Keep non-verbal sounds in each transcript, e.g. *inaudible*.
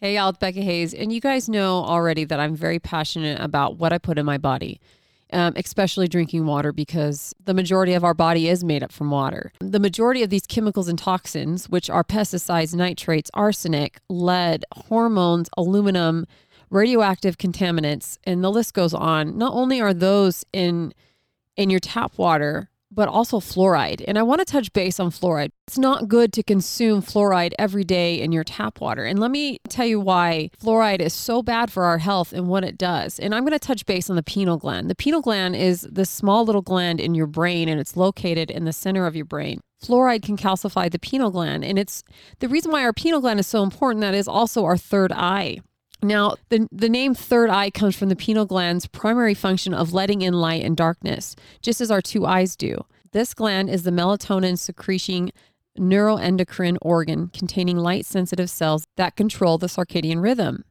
Hey, y'all, it's Becca Hayes. And you guys know already that I'm very passionate about what I put in my body, um, especially drinking water, because the majority of our body is made up from water. The majority of these chemicals and toxins, which are pesticides, nitrates, arsenic, lead, hormones, aluminum, radioactive contaminants, and the list goes on, not only are those in in your tap water, but also fluoride. And I want to touch base on fluoride. It's not good to consume fluoride every day in your tap water. And let me tell you why fluoride is so bad for our health and what it does. And I'm going to touch base on the pineal gland. The pineal gland is this small little gland in your brain and it's located in the center of your brain. Fluoride can calcify the pineal gland. And it's the reason why our pineal gland is so important that is also our third eye. Now, the, the name third eye comes from the pineal gland's primary function of letting in light and darkness, just as our two eyes do. This gland is the melatonin secreting neuroendocrine organ containing light sensitive cells that control the circadian rhythm.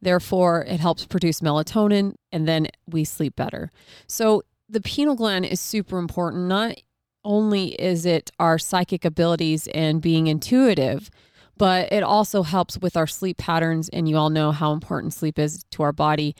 Therefore, it helps produce melatonin and then we sleep better. So, the pineal gland is super important. Not only is it our psychic abilities and being intuitive, but it also helps with our sleep patterns. And you all know how important sleep is to our body.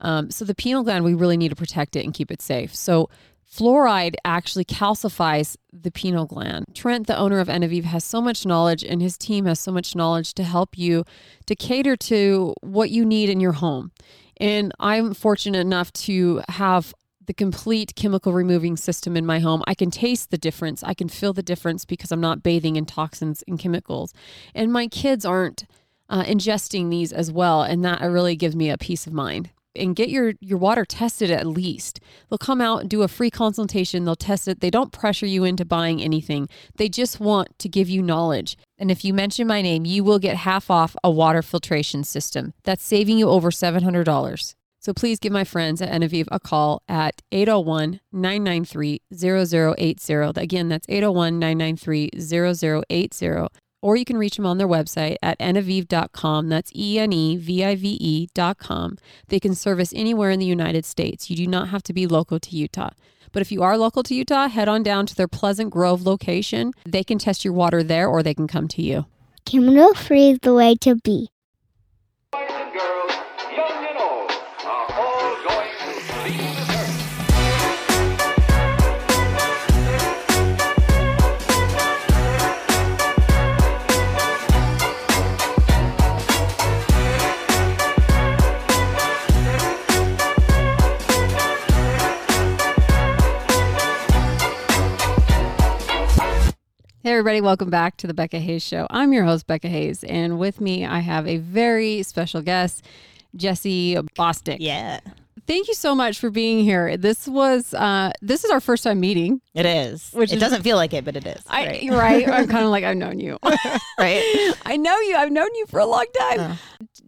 Um, so, the pineal gland, we really need to protect it and keep it safe. So, Fluoride actually calcifies the pineal gland. Trent, the owner of Enevive, has so much knowledge and his team has so much knowledge to help you to cater to what you need in your home. And I'm fortunate enough to have the complete chemical removing system in my home. I can taste the difference. I can feel the difference because I'm not bathing in toxins and chemicals. And my kids aren't uh, ingesting these as well. And that really gives me a peace of mind and get your your water tested at least. They'll come out and do a free consultation, they'll test it. They don't pressure you into buying anything. They just want to give you knowledge. And if you mention my name, you will get half off a water filtration system. That's saving you over $700. So please give my friends at Enevive a call at 801 993 0080. Again, that's 801 993 0080 or you can reach them on their website at enevive.com. That's E N E V I V E.com. They can service anywhere in the United States. You do not have to be local to Utah. But if you are local to Utah, head on down to their Pleasant Grove location. They can test your water there or they can come to you. Chemical free is the way to be. Boys and girls, Hey, everybody, welcome back to the Becca Hayes Show. I'm your host, Becca Hayes, and with me, I have a very special guest, Jesse Bostick. Yeah, Thank you so much for being here. This was uh, this is our first time meeting. it is. Which it is- doesn't feel like it, but it is. I, right? you're right. I'm *laughs* kind of like I've known you. *laughs* right? *laughs* I know you. I've known you for a long time. Uh.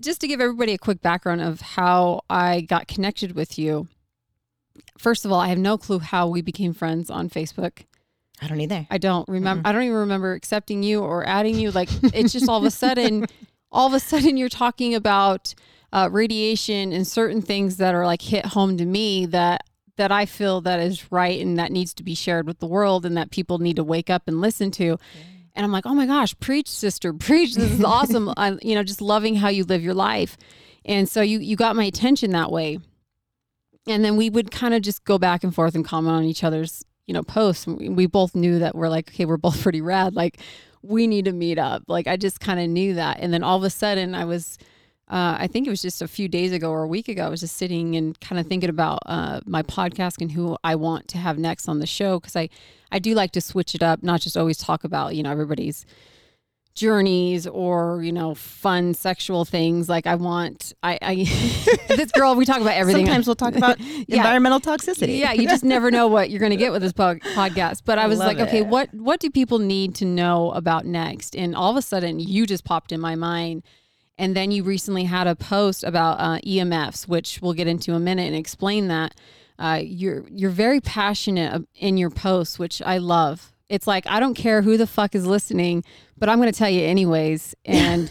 Just to give everybody a quick background of how I got connected with you. First of all, I have no clue how we became friends on Facebook. I don't either. I don't remember. I don't even remember accepting you or adding you. Like *laughs* it's just all of a sudden, all of a sudden you're talking about uh, radiation and certain things that are like hit home to me that that I feel that is right and that needs to be shared with the world and that people need to wake up and listen to. And I'm like, oh my gosh, preach, sister, preach. This is awesome. *laughs* I, you know, just loving how you live your life. And so you you got my attention that way. And then we would kind of just go back and forth and comment on each other's, you know, posts. We, both knew that we're like, okay, we're both *laughs* pretty rad. Like, we need to meet up. Like, I just kind of knew that. And then all of a sudden, I was, uh, I think it was just a few days ago or a week ago, I was just sitting and kind of thinking about uh, my podcast and who I want to have next on the show because I, I do like to switch it up, not just always talk about you know everybody's journeys or you know fun sexual things. Like I want, I, I *laughs* this girl we talk about everything. Sometimes we'll talk about *laughs* Yeah. environmental toxicity. Yeah, you just never know what you're going to get with this po- podcast. But I was love like, okay, what what do people need to know about next? And all of a sudden, you just popped in my mind. And then you recently had a post about uh, EMFs, which we'll get into in a minute and explain that. Uh, you're you're very passionate in your posts, which I love. It's like I don't care who the fuck is listening, but I'm going to tell you anyways. *laughs* And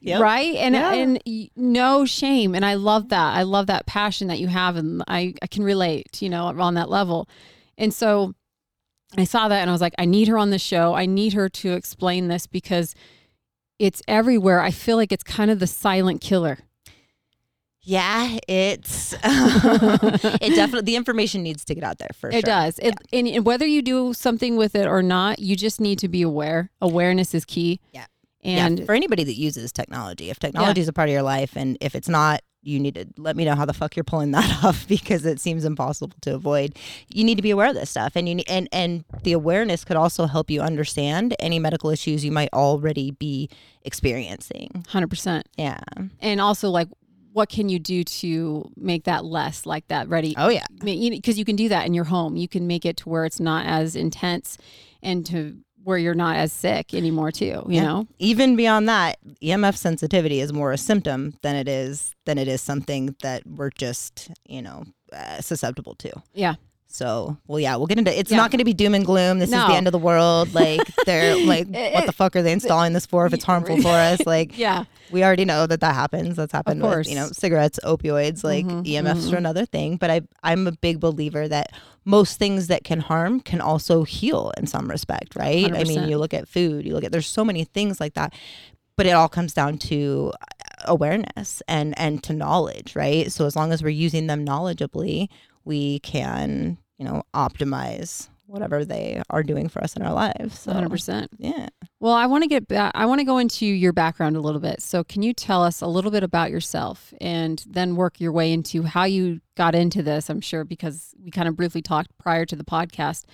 Yep. right and Yeah. and no shame and i love that i love that passion that you have and i i can relate you know on that level and so i saw that and i was like i need her on the show i need her to explain this because it's everywhere. I feel like it's kind of the silent killer. Yeah, it's *laughs* it definitely *laughs* the information needs to get out there for It sure. does. It, and, and whether you do something with it or not, you just need to be aware. Awareness is key. Yeah. And yeah, for anybody that uses technology, if technology is a part of your life, and if it's not, you need to let me know how the fuck you're pulling *laughs* that off because it seems impossible to avoid. You need to be aware of this stuff, and you need, and and the awareness could also help you understand any medical issues you might already be experiencing. 100%. Yeah. And also, like, what can you do to make that less like that ready? Oh yeah. Because you can do that in your home. You can make it to where it's not as intense and to where you're not as sick anymore, too. You Yeah. know? Even beyond that, EMF sensitivity is more a symptom than it is than it is something that we're just you know uh, susceptible to. Yeah. So, well, yeah, we'll get into. It's Yeah. not going to be doom and gloom. This is the end of the world. *laughs* Like they're like, It- what the fuck are they installing this for? If it's harmful for us, *laughs* like Yeah. we already know that that happens. That's happened with you know cigarettes, opioids, like Mhm, EMFs are another thing. But I I'm a big believer that most things that can harm can also heal in some respect, right? I mean, you look at food, you look at there's so many things like that, but it all comes down to awareness and and to knowledge, right? So as long as we're using them knowledgeably, we can you know optimize whatever they are doing for us in our lives. So 100%. yeah. Well, I want to get back. I want to go into your background a little bit. So, can you tell us a little bit about yourself and then work your way into how you got into this? I'm sure because we kind of briefly talked prior to the podcast.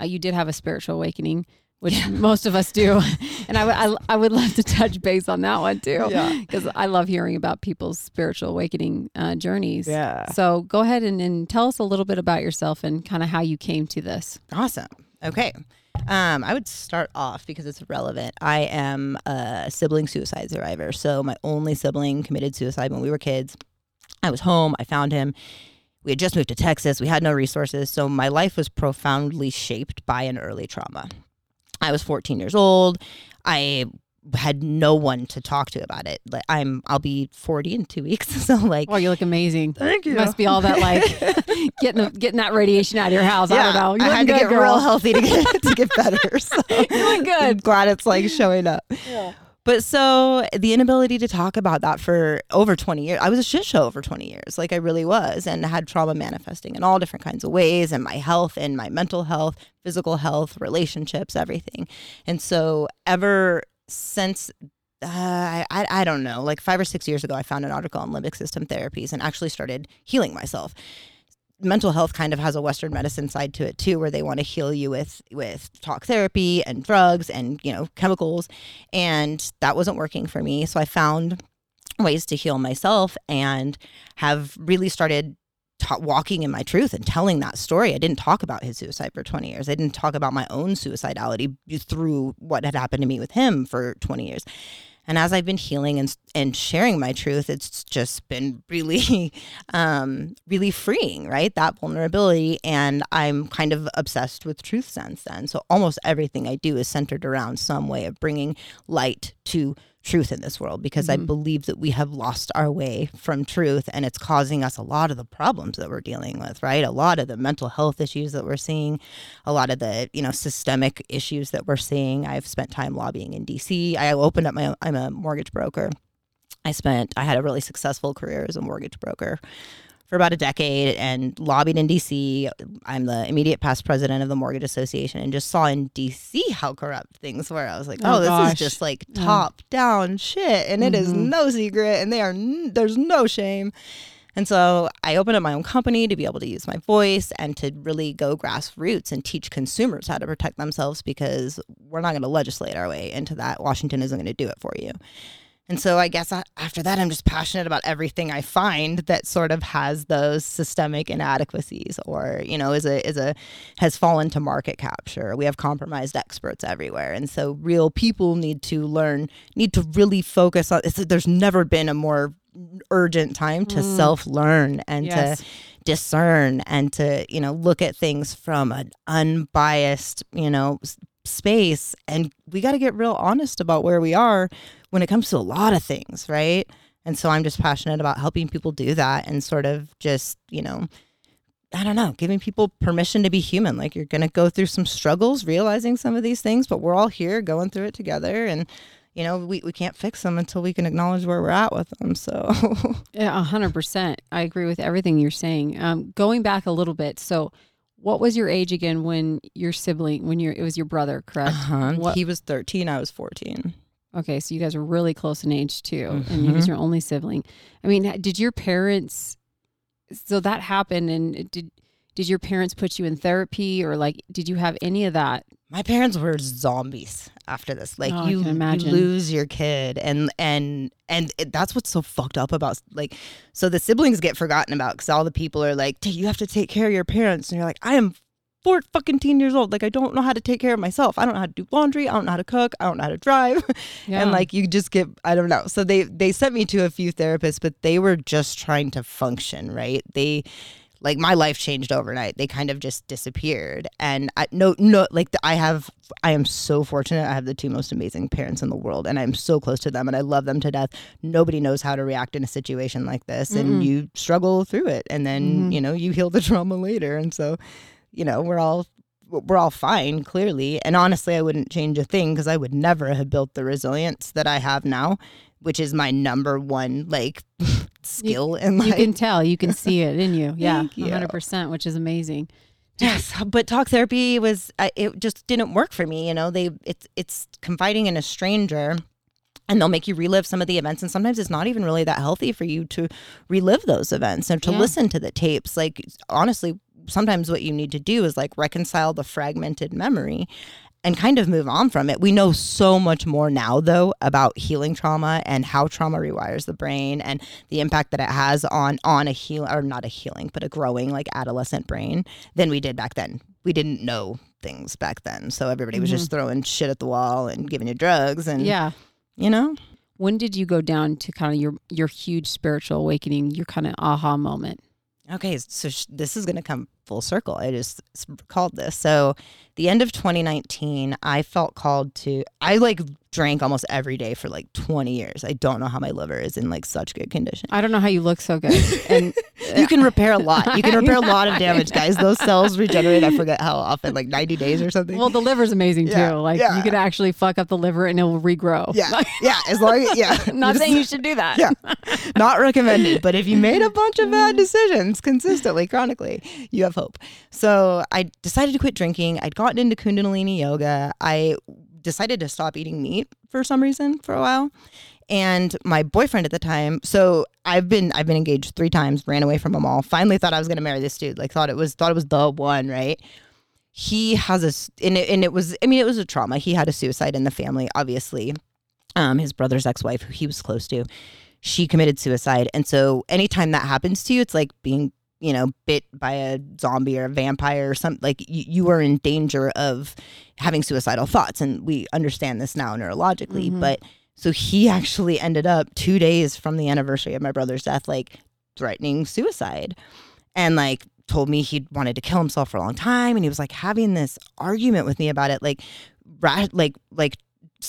Uh, you did have a spiritual awakening, which most of us do. *laughs* and I, would- I, I would love to touch base on that one too. Yeah. Because I love hearing about people's spiritual awakening uh, journeys. Yeah. So, go ahead and, and tell us a little bit about yourself and kind of how you came to this. Awesome. Okay. Um, I would start off because it's relevant. I am a sibling suicide survivor. So my only sibling committed suicide when we were kids. I was home. I found him. We had just moved to Texas. We had no resources. So my life was profoundly shaped by an early trauma. I was 14 years old. I had no one to talk to about it. Like I'm I'll be 40 in 2 weeks. *laughs* So like oh, you look amazing. Thank You must be all that like *laughs* getting the, getting that radiation out of your house. I don't know. You I had looking to good, get girl. real healthy to get *laughs* to get better. So You look good. I'm glad it's like showing up. But so the inability to talk about that for over 20 years, I was a shit show for 20 years. Like I really was, and had trauma manifesting in all different kinds of ways, and my health and my mental health, physical health, relationships, everything. And so ever since uh, I I don't know, like five or six years ago, I found an article on limbic system therapies and actually started healing myself. Mental health kind of has a Western medicine side to it too, where they want to heal you with with talk therapy and drugs and you know chemicals, and that wasn't working for me. So I found ways to heal myself and have really started ta- walking in my truth and telling that story. I didn't talk about his suicide for 20 years. I didn't talk about my own suicidality through what had happened to me with him for 20 years. And as I've been healing and and sharing my truth, it's just been really, *laughs* um, really freeing, right? That vulnerability, and I'm kind of obsessed with truth since then. So almost everything I do is centered around some way of bringing light to truth in this world because I mm-hmm. believe that we have lost our way from truth and it's causing us a lot of the problems that we're dealing with, right? A lot of the mental health issues that we're seeing, a lot of the, you know, systemic issues that we're seeing. I've spent time lobbying in DC. I opened up my own, I'm a mortgage broker. I spent I had a really successful career as a mortgage broker for about a decade and lobbied in DC. I'm the immediate past president of the Mortgage Association and just saw in DC how corrupt things were. I was like, Oh, oh, this gosh. is just like top down shit and it is Mhm. no secret and they are n- there's no shame. And so I opened up my own company to be able to use my voice and to really go grassroots and teach consumers how to protect themselves because we're not going to legislate our way into that. Washington isn't going to do it for you. And so I guess I, after that, I'm just passionate about everything I find that sort of has those systemic inadequacies, or you know, is a is a has fallen to market capture. We have compromised experts everywhere, and so real people need to learn, need to really focus on. It's, there's never been a more urgent time to mm. self learn and Yes. to discern and to you know look at things from an unbiased you know space and we got to get real honest about where we are when it comes to a lot of things right and so i'm just passionate about helping people do that and sort of just you know i don't know giving people permission to be human like you're going to go through some struggles realizing some of these things but we're all here going through it together and you know, we, we can't fix them until we can acknowledge where we're at with them. So *laughs* Yeah, a hundred percent. I agree with everything you're saying. Um, going back a little bit, so what was your age again when your sibling, when your it was your brother, correct? uh-huh. What- he was 13, I was 14. Okay, so you guys were really close in age too, and you was Mhm. your only sibling. I mean, did your parents? So that happened, and did did your parents put you in therapy, or like, did you have any of that? My parents were zombies after this. Like Oh, I you, can you imagine. lose your kid, and and and it, that's what's so fucked up about like. So the siblings get forgotten about because all the people are like, "You have to take care of your parents," and you're like, "I am four fucking teen years old. Like I don't know how to take care of myself. I don't know how to do laundry. I don't know how to cook. I don't know how to drive." *laughs* Yeah. and like you just get i don't know so they they sent me to a few therapists but they were just trying to function right they like my life changed overnight they kind of just disappeared and I, no no like the, i have i am so fortunate i have the two most amazing parents in the world and i'm so close to them and i love them to death nobody knows how to react in a situation like this Mm-mm. and you struggle through it and then Mhm. you know you heal the *laughs* trauma later and so you know we're all we're all fine clearly and honestly i wouldn't change a thing because i would never have built the resilience that i have now which is my number one like *laughs* skill in you can tell, you can *laughs* see it in you. Yeah, you. hundred percent, which is amazing. yes but talk therapy was uh, it just didn't work for me you know they it's it's confiding in a stranger and they'll make you relive some of the events and sometimes it's not even really that healthy for you to relive those events and to Yeah. listen to the tapes like honestly sometimes what you need to do is like reconcile the fragmented memory and kind of move on from it. We know so much more now though about healing trauma and how trauma rewires the brain and the impact that it has on on a heal or not a healing but a growing like adolescent brain than we did back then. We didn't know things back then. So everybody was just mm-hmm. throwing shit at the wall and giving you drugs and Yeah. you know. When did you go down to kind of your your huge spiritual awakening, your kind of aha moment? Okay, so sh- this is going to come full circle. I just called this. So, the end of 2019, I felt called to. I like drank almost every day for like 20 years. I don't know how my liver is in like such good condition. I don't know how you look so good, and *laughs* You can repair a lot. You can *laughs* repair a lot of damage, guys. Those cells regenerate. I forget how often, like 90 days or something. well, the liver's amazing too. Yeah, Like yeah. you could actually fuck up the liver and it will regrow. yeah, yeah. As long as yeah, *laughs* not Just- saying you should do that. Yeah. not recommended. But if you made a bunch of bad mm. decisions consistently, chronically, you have hope. So I decided to quit drinking. I'd gotten into Kundalini yoga. I decided to stop eating meat for some reason for a while. And my boyfriend at the time, so I've been I've been engaged three times, ran away from them all. Finally thought I was gonna marry this dude. Like thought it was thought it was the one, right? He has a and it, and it was I mean it was a trauma. He had a suicide in the family, obviously. Um, his brother's ex-wife, who he was close to, she committed suicide. And so anytime that happens to you, it's like being, you know, bit by a zombie or a vampire or something. Like you, you are in danger of having suicidal thoughts. And we understand this now neurologically. Mhm. But so he actually ended up two days from the anniversary of my brother's death, like threatening suicide. And like told me he wanted to kill himself for a long time. And he was like having this argument with me about it, like, ra- like, like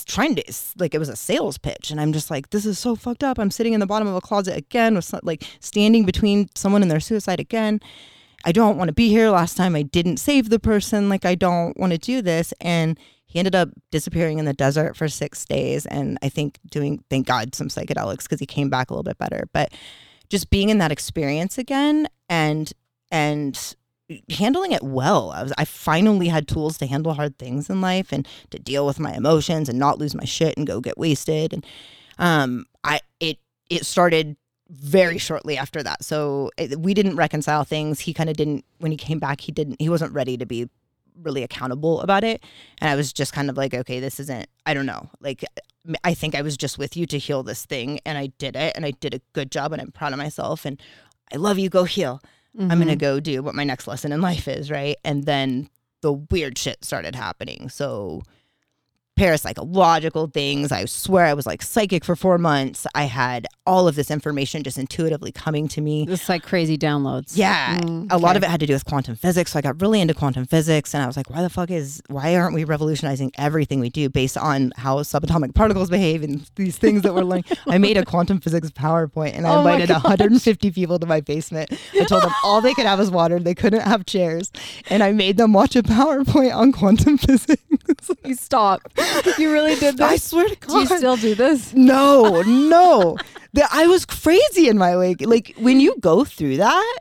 trying to like it was a sales pitch and i'm just like this is so fucked up. I'm sitting in the bottom of a closet again with like standing between someone and their suicide again. I don't want to be here. Last time i didn't save the person. Like i don't want to do this. And he ended up disappearing in the desert for six days and i think doing thank god some psychedelics because he came back a little bit better. But just being in that experience again and and handling it well. I was I finally had tools to handle hard things in life and to deal with my emotions and not lose my shit and go get wasted and um I it it started very shortly after that. So it, we didn't reconcile things. He kind of didn't when he came back he didn't he wasn't ready to be really accountable about it and I was just kind of like okay this isn't I don't know. Like I think I was just with you to heal this thing and I did it and I did a good job and I'm proud of myself and I love you go heal. I'm Mm-hmm. gonna go do what my next lesson in life is, right? And then the weird shit started happening. So parapsychological things. I swear I was like psychic for four months. I had all of this information just intuitively coming to me. It's like crazy downloads. Yeah. Mm, A lot of it had to do with quantum physics. So I got really into quantum physics and I was like, why the fuck is, why aren't we revolutionizing everything we do based on how subatomic particles behave and these things that we're learning? I made a quantum physics PowerPoint and I Oh invited 150 people to my basement. I told them all they could have was water. They couldn't have chairs. And I made them watch a PowerPoint on quantum *laughs* physics. You stop. *laughs* you really did this? I swear to God. Do you still do this? no, no. The- I was crazy in my wake. Like when you go through that,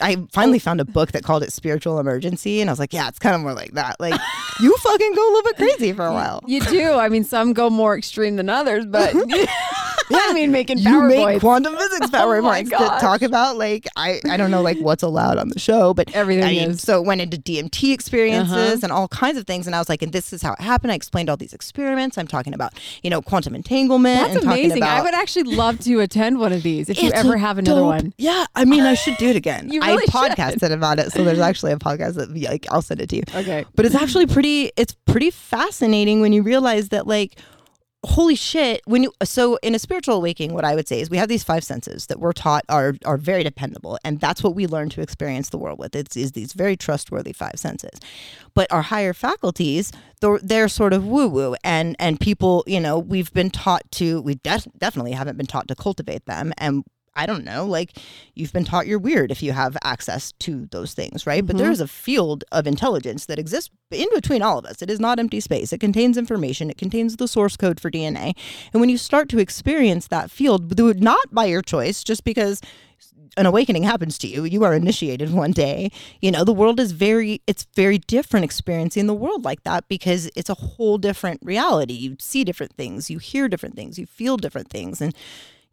I finally found a book that called it Spiritual Emergency, and I was like, yeah, it's kind of more like that. Like *laughs* you fucking go a little bit crazy for a while. You do. I mean, some go more extreme than others, but *laughs* *laughs* I mean, making you make quantum physics Oh my PowerPoints to talk about like I I don't know like what's allowed on the show, but Everything I mean, is. So it went into DMT experiences Uh-huh. and all kinds of things, and I was like, and this is how it happened. I explained all these experiments. I'm talking about you know quantum entanglement. That's and talking amazing. I would actually love to attend one of these if you ever have another dope- one. Yeah, I mean, I should do it *laughs* again. You I really should. podcasted about it, so there's actually a podcast that like I'll send it to you. Okay. But it's actually pretty. It's pretty fascinating when you realize that like. Holy shit! When you so in a spiritual awakening, what I would say is we have these five senses that we're taught are are very dependable, and that's what we learn to experience the world with. It's is these very trustworthy five senses, but our higher faculties, they're, they're sort of woo woo, and and people, you know, we've been taught to we def- definitely haven't been taught to cultivate them, and I don't know, like you've been taught you're weird if you have access to those things, right? But Mhm. there is a field of intelligence that exists in between all of us. It is not empty space. It contains information, it contains the source code for DNA. And when you start to experience that field, not by your choice, just because an awakening happens to you, you are initiated one day. You know, the world is very, it's very different experiencing the world like that because it's a whole different reality. You see different things, you hear different things, you feel different things. And,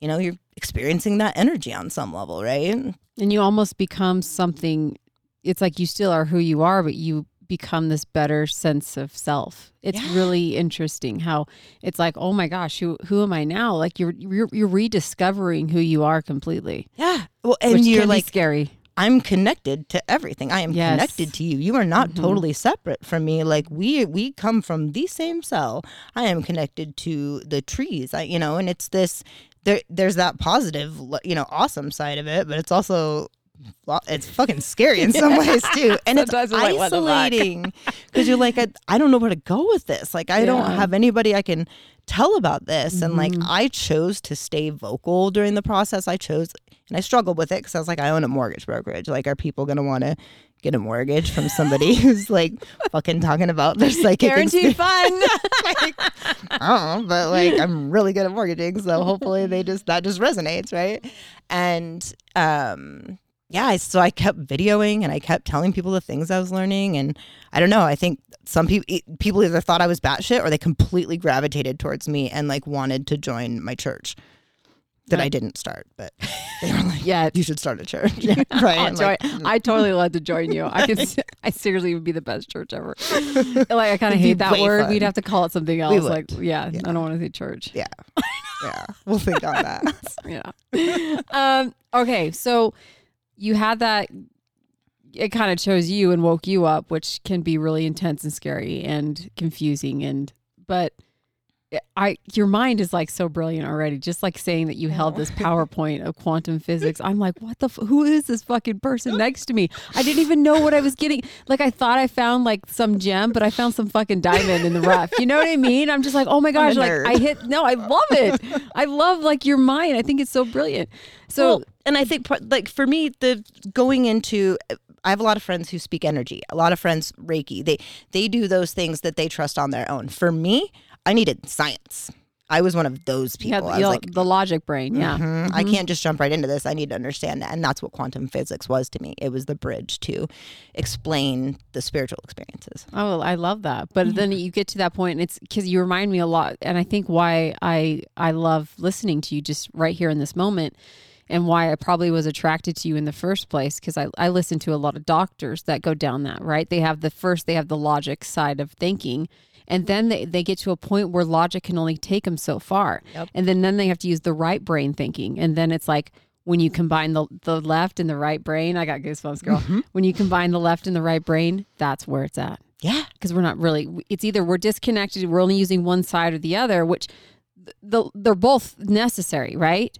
you know, you're experiencing that energy on some level, right? And you almost become something. It's like you still are who you are, but you become this better sense of self. It's Yeah. really interesting how it's like, oh my gosh, who who am I now? Like you're you're, you're rediscovering who you are completely, Yeah. Well, and you're like, scary. I'm connected to everything. I am Yes. connected to you. You are not Mhm. totally separate from me. Like we we come from the same cell. I am connected to the trees. I you know, and it's this there there's that positive, you know, awesome side of it, but it's also it's fucking scary in some *laughs* ways too. And it's Sometimes we're like, what isolating because you're like I, I don't know where to go with this. Like I don't have anybody I can tell about this and like Mhm. I chose to stay vocal during the process. I chose and I struggled with it because I was like, I own a mortgage brokerage. Like, are people gonna want to get a mortgage from somebody *laughs* who's like fucking talking about their psychic Guaranteed *laughs* fun. like, I don't know, but like I'm really good at mortgaging, so hopefully they just that just resonates, right? And um yeah, so I kept videoing and I kept telling people the things I was learning, and I don't know. I think some people people either thought I was batshit or they completely gravitated towards me and like wanted to join my church that I didn't start, but *laughs* they were like, yeah. "You should start a church." Yeah, *laughs* right? I'll And, join- like. *laughs* I totally love to join you. I can. I seriously would be the best church ever. Like I kind of hate that word. fun. We'd have to call it something else. Like yeah, Yeah. I don't want to say church. yeah, yeah, we'll think on that. yeah. um, okay, so you had that. It kind of chose you and woke you up, which can be really intense and scary and confusing. And but I, your mind is like so brilliant already. Just like saying that you held this *laughs* PowerPoint of quantum physics. I'm like, what the? F- who is this fucking person next to me? I didn't even know what I was getting. Like I thought I found like some gem, but I found some fucking diamond in the rough. You know what I mean? I'm just like, oh my gosh! Like nerd. I hit. No, I love it. I love like your mind. I think it's so brilliant. So Well, and I think like for me, the going into I have a lot of friends who speak energy. A lot of friends Reiki. They they do those things that they trust on their own. For me, I needed science. I was one of those people. the, I was like, the logic brain. Yeah. Mhm. I can't just jump right into this. I need to understand that. And that's what quantum physics was to me. It was the bridge to explain the spiritual experiences. Oh, I love that. But then you get to that point, and it's because you remind me a lot, and I think why I I love listening to you just right here in this moment, and why I probably was attracted to you in the first place because I I listen to a lot of doctors that go down that right. They have the first they have the logic side of thinking. And mm-hmm. then they, they get to a point where logic can only take them so far. Yep. And then, then they have to use the right brain thinking. And then it's like when you combine the, the left and the right brain, I got goosebumps, girl. Mm-hmm. When you combine the left and the right brain, that's where it's at Yeah. because we're not really it's either we're disconnected we're only using one side or the other which the, they're both necessary right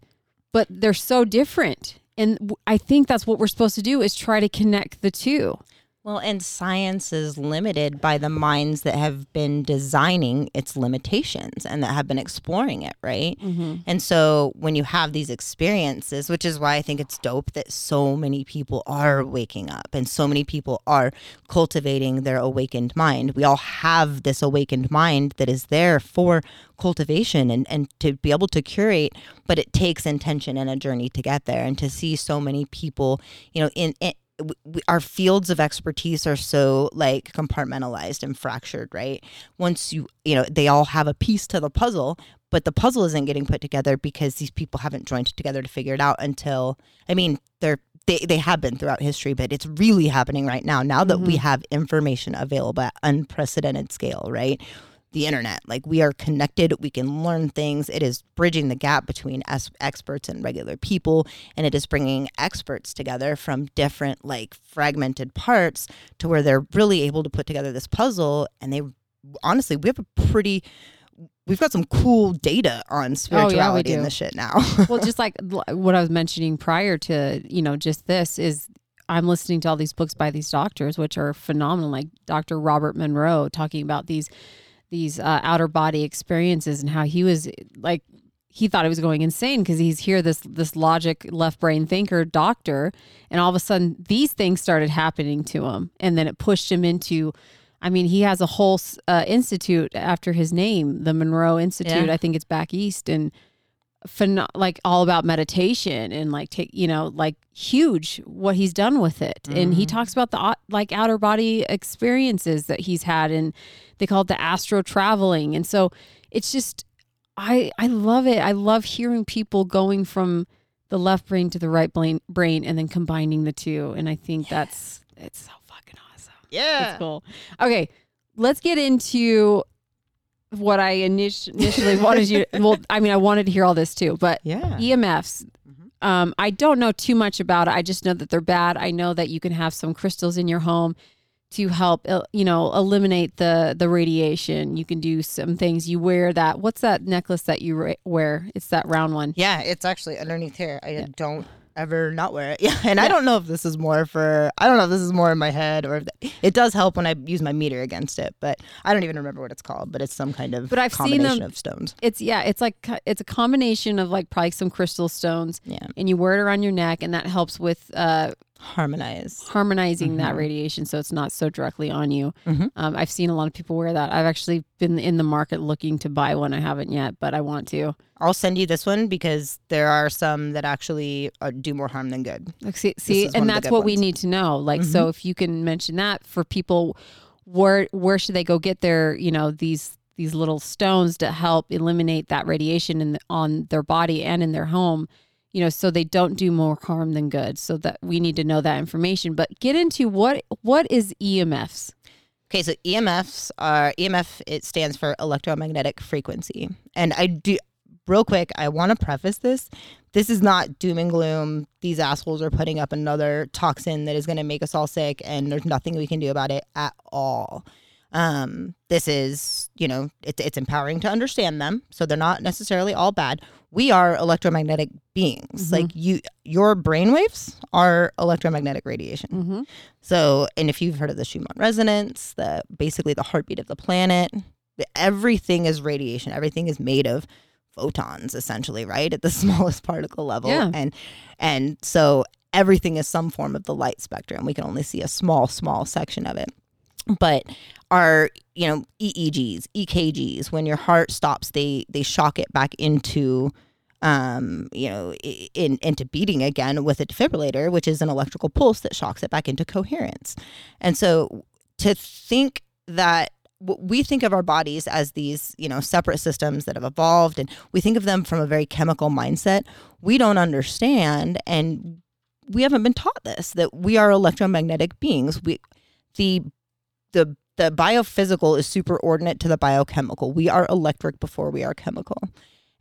but they're so different and I think that's what we're supposed to do is try to connect the two Well, and science is limited by the minds that have been designing its limitations and that have been exploring it, right? Mm-hmm. And so when you have these experiences, which is why I think it's dope that so many people are waking up and so many people are cultivating their awakened mind. We all have this awakened mind that is there for cultivation and, and to be able to curate, but it takes intention and a journey to get there. And to see so many people, you know, in, in w- w- our fields of expertise are so like compartmentalized and fractured, right? Once you, you know, they all have a piece to the puzzle, but the puzzle isn't getting put together because these people haven't joined together to figure it out until, I mean, they're, they, they have been throughout history, but it's really happening right now. Now that we mm-hmm. have information available at unprecedented scale, right? The internet. Like we are connected, we can learn things. It is bridging the gap between us experts and regular people, and it is bringing experts together from different like fragmented parts to where they're really able to put together this puzzle. And they honestly, we have a pretty. We've got some cool data on oh, spirituality in do. this shit now. *laughs* well, *laughs* just like what I was mentioning prior to, you know, just this is I'm listening to all these books by these doctors, which are phenomenal, like Dr. Robert Monroe talking about these these uh, outer body experiences and how he was like he thought he was going insane because he's here this this logic left brain thinker doctor and all of a sudden these things started happening to him and then it pushed him into I mean, he has a whole uh, institute after his name, the Monroe Institute. Yeah. I think it's back east, and phen- like all about meditation and like take you know like huge what he's done with it. And he mm-hmm. talks about the like outer body experiences that he's had and they call it the astral traveling. And so it's just i i love it. I love hearing people going from the left brain to the right brain brain and then combining the two. And i think that's it's so fucking awesome. Yeah. it's cool. Okay, let's get into what I init- initially wanted you. *laughs* Well, I mean, I wanted to hear all this too, but Yeah. EMFs. Um, I don't know too much about it. I just know that they're bad. I know that you can have some crystals in your home to help, uh, you know, eliminate the the radiation. You can do some things. You wear that. What's that necklace that you wear? It's that round one. Yeah, it's actually underneath here. I don't ever not wear it. *laughs* Yeah, and I don't know if this is more for I don't know if this is more in my head or if it does help when I use my meter against it, but I don't even remember what it's called. But it's some kind of But I've seen combination them- of stones. It's yeah. It's like it's a combination of like probably some crystal stones, Yeah, and you wear it around your neck, and that helps with uh, harmonize. harmonizing that radiation so it's not so directly on you. Mhm. Um, I've seen a lot of people wear that. I've actually been in the market looking to buy one. I haven't yet, but I want to. I'll send you this one because there are some that actually uh, do more harm than good. Like, see, see and that's what we ones. Mm-hmm. need to know. Like, so if you can mention that for people, where where should they go get their you know these these little stones to help eliminate that radiation in the, on their body and in their home you know so they don't do more harm than good so that we need to know that information but get into what what is emfs Okay, so EMFs are EMF. It stands for electromagnetic frequency, and I do real quick. I want to preface this. This is not doom and gloom. These assholes are putting up another toxin that is going to make us all sick, and there's nothing we can do about it at all. Um, this is, you know, it's it's empowering to understand them, so they're not necessarily all bad. We are electromagnetic beings. Like you, your brainwaves are electromagnetic radiation. mm-hmm. So, and if you've heard of the Schumann resonance, the basically the heartbeat of the planet, everything is radiation. Everything is made of photons, essentially, right at the *laughs* smallest particle level. Yeah. And and so everything is some form of the light spectrum. We can only see a small, small section of it. But our, you know, EEGs, EKGs, when your heart stops, they they shock it back into um, you know, in, into beating again with a defibrillator, which is an electrical pulse that shocks it back into coherence. And so to think that we think of our bodies as these, you know, separate systems that have evolved and we think of them from a very chemical mindset. We don't understand and we haven't been taught this that we are electromagnetic beings. We the the the biophysical is superordinate to the biochemical. We are electric before we are chemical.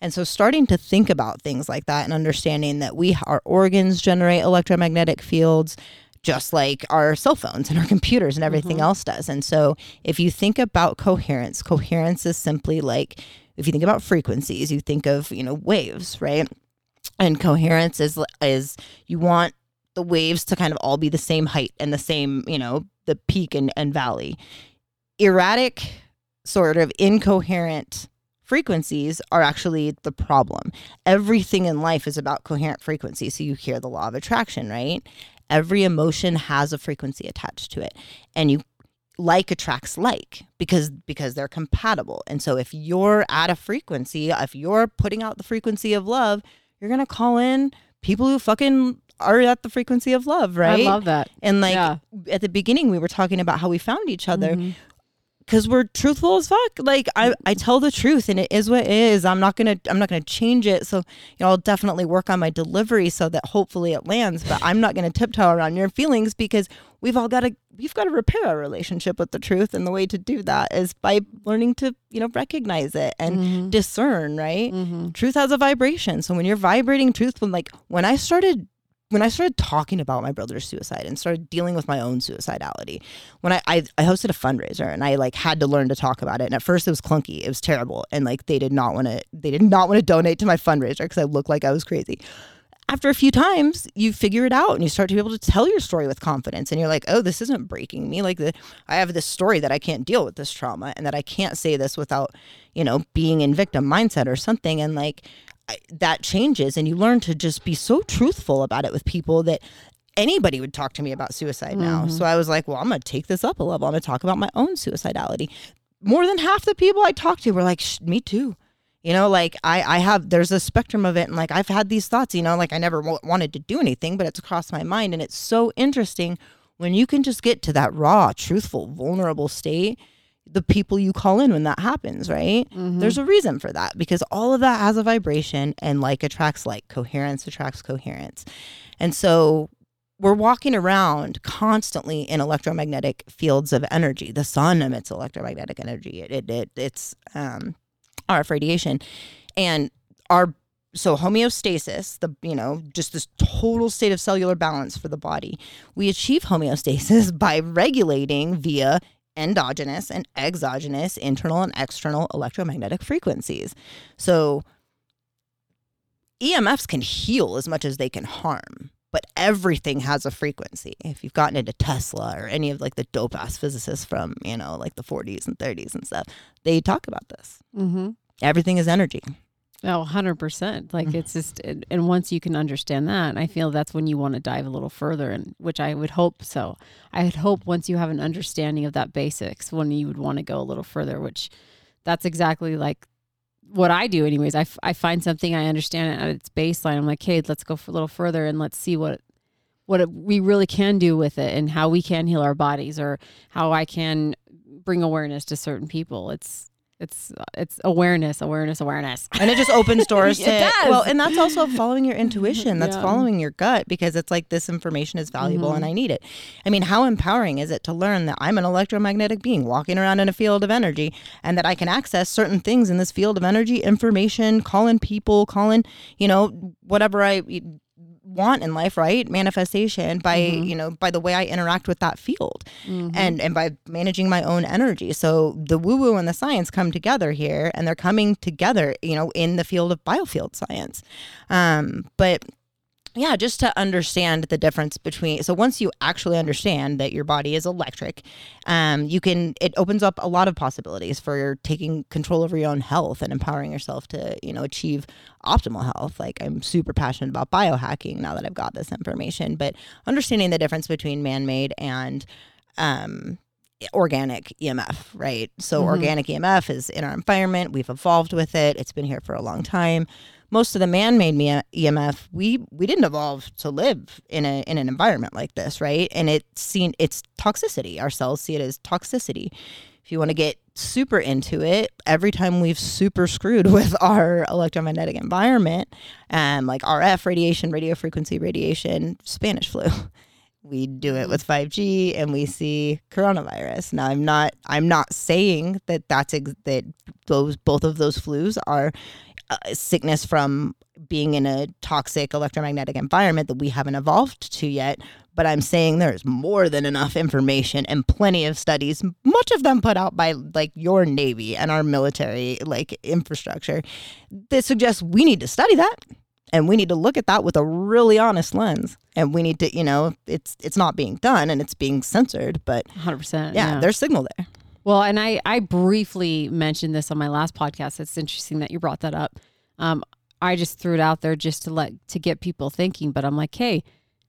And so starting to think about things like that and understanding that we our organs generate electromagnetic fields just like our cell phones and our computers and everything mm-hmm. else does. And so if you think about coherence, coherence is simply like if you think about frequencies, you think of, you know, waves, right? And coherence is is you want the waves to kind of all be the same height and the same, you know, the peak and, and valley. Erratic, sort of incoherent frequencies are actually the problem. Everything in life is about coherent frequency. So you hear the law of attraction, right? Every emotion has a frequency attached to it. And you like attracts like because because they're compatible. And so if you're at a frequency, if you're putting out the frequency of love, you're going to call in people who fucking are at the frequency of love, right? I love that. And like Yeah. at the beginning, we were talking about how we found each other Mhm. because we're truthful as fuck. Like I, I tell the truth, and it is what it is. I'm not gonna, I'm not gonna change it. So you know, I'll definitely work on my delivery so that hopefully it lands. But I'm not gonna tiptoe around your feelings because we've all got to, we've got to repair our relationship with the truth, and the way to do that is by learning to, you know, recognize it and Mhm. discern. Right? Mhm. truth has a vibration. So when you're vibrating truth, when like when I started when I started talking about my brother's suicide and started dealing with my own suicidality, when I, I I hosted a fundraiser and I like had to learn to talk about it. And at first it was clunky, it was terrible, and like they did not want to they did not want to donate to my fundraiser because I looked like I was crazy. After a few times, you figure it out and you start to be able to tell your story with confidence. And you're like, oh, this isn't breaking me. Like, the, I have this story that I can't deal with this trauma and that I can't say this without, you know, being in victim mindset or something. And like, that changes and you learn to just be so truthful about it with people that anybody would talk to me about suicide now. Mm-hmm. So I was like, well, I'm going to take this up a level. I'm going to talk about my own suicidality. More than half the people I talked to were like, me too. You know, like I, I have, there's a spectrum of it. And like I've had these thoughts, you know, like I never w- wanted to do anything, but it's crossed my mind. And it's so interesting when you can just get to that raw, truthful, vulnerable state. The people you call in when that happens, right? There's a reason for that because all of that has a vibration and like attracts like, coherence attracts coherence. And so we're walking around constantly in electromagnetic fields of energy. The sun emits electromagnetic energy. It, it, it it's um, RF radiation, and our so homeostasis, the you know just this total state of cellular balance for the body. We achieve homeostasis *laughs* by regulating via endogenous and exogenous, internal and external electromagnetic frequencies. So EMFs can heal as much as they can harm, but everything has a frequency. If you've gotten into Tesla or any of like the dope ass physicists from, you know, like the 40s and 30s and stuff, they talk about this. Mhm. Everything is energy. Oh, 100%. Like Mm-hmm. it's just, and, and once you can understand that, I feel that's when you want to dive a little further, and which I would hope so. I would hope once you have an understanding of that basics, when you would want to go a little further, which that's exactly like what I do, anyways. I, f- I find something, I understand it at its baseline. I'm like, hey, let's go a little further and let's see what what it, we really can do with it and how we can heal our bodies or how I can bring awareness to certain people. It's it's it's awareness, awareness, awareness. And it just opens *laughs* doors It to does. well, and that's also following your intuition. That's Yeah. following your gut because it's like this information is valuable Mm-hmm. and I need it. I mean, how empowering is it to learn that I'm an electromagnetic being walking around in a field of energy and that I can access certain things in this field of energy, information, calling people, calling, you know, whatever I want in life, right? Manifestation by, Mm-hmm. you know, by the way I interact with that field and and by managing my own energy. So the woo woo and the science come together here and they're coming together, you know, in the field of biofield science. Um, but yeah, just to understand the difference between. So once you actually understand that your body is electric, um, you can. It opens up a lot of possibilities for taking control over your own health and empowering yourself to, you know, achieve optimal health. Like I'm super passionate about biohacking now that I've got this information, but understanding the difference between man-made and um, organic EMF, right? So organic EMF is in our environment. We've evolved with it. It's been here for a long time. Most of the man-made EMF, we we didn't evolve to live in a in an environment like this, right? And it's seen it's toxicity. Our cells see it as toxicity. If you want to get super into it, every time we've super screwed *laughs* with our electromagnetic environment, um, like RF radiation, radio frequency radiation, Spanish flu *laughs* we do it with 5G and we see coronavirus. Now I'm not I'm not saying that that's ex- that those both of those flus are Uh, sickness from being in a toxic electromagnetic environment that we haven't evolved to yet, but I'm saying there's more than enough information and plenty of studies, much of them put out by like your navy and our military like infrastructure that suggests we need to study that and we need to look at that with a really honest lens and we need to you know it's it's not being done and it's being censored but 100%. yeah, there's signal there Well, and I, I briefly mentioned this on my last podcast. It's interesting that you brought that up. Um, I just threw it out there just to let to get people thinking. But I'm like, hey,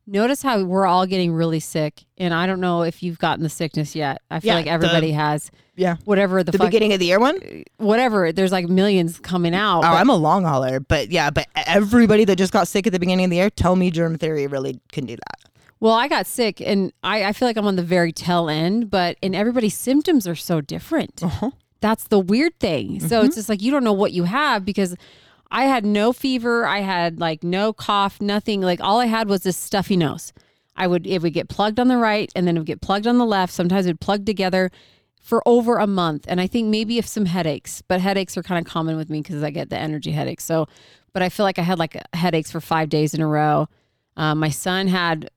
notice how we're all getting really sick, and I don't know if you've gotten the sickness yet. I feel Yeah, like everybody has. yeah Whatever the, the fuck, beginning of the year one whatever. There's like millions coming out. Oh, but- I'm a long hauler, but yeah, but everybody that just got sick at the beginning of the year, tell me germ theory really can do that. Well, I got sick and I, I feel like I'm on the very tail end, but and everybody's symptoms are so different. Uh-huh. That's the weird thing. So Mm-hmm. it's just like you don't know what you have because I had no fever, I had like no cough, nothing. Like all I had was this stuffy nose. I would it would get plugged on the right and then it would get plugged on the left. Sometimes it would plug together for over a month. And I think maybe if some headaches, but headaches are kind of common with me because I get the energy headaches. So, but I feel like I had like headaches for five days in a row. Um, my son had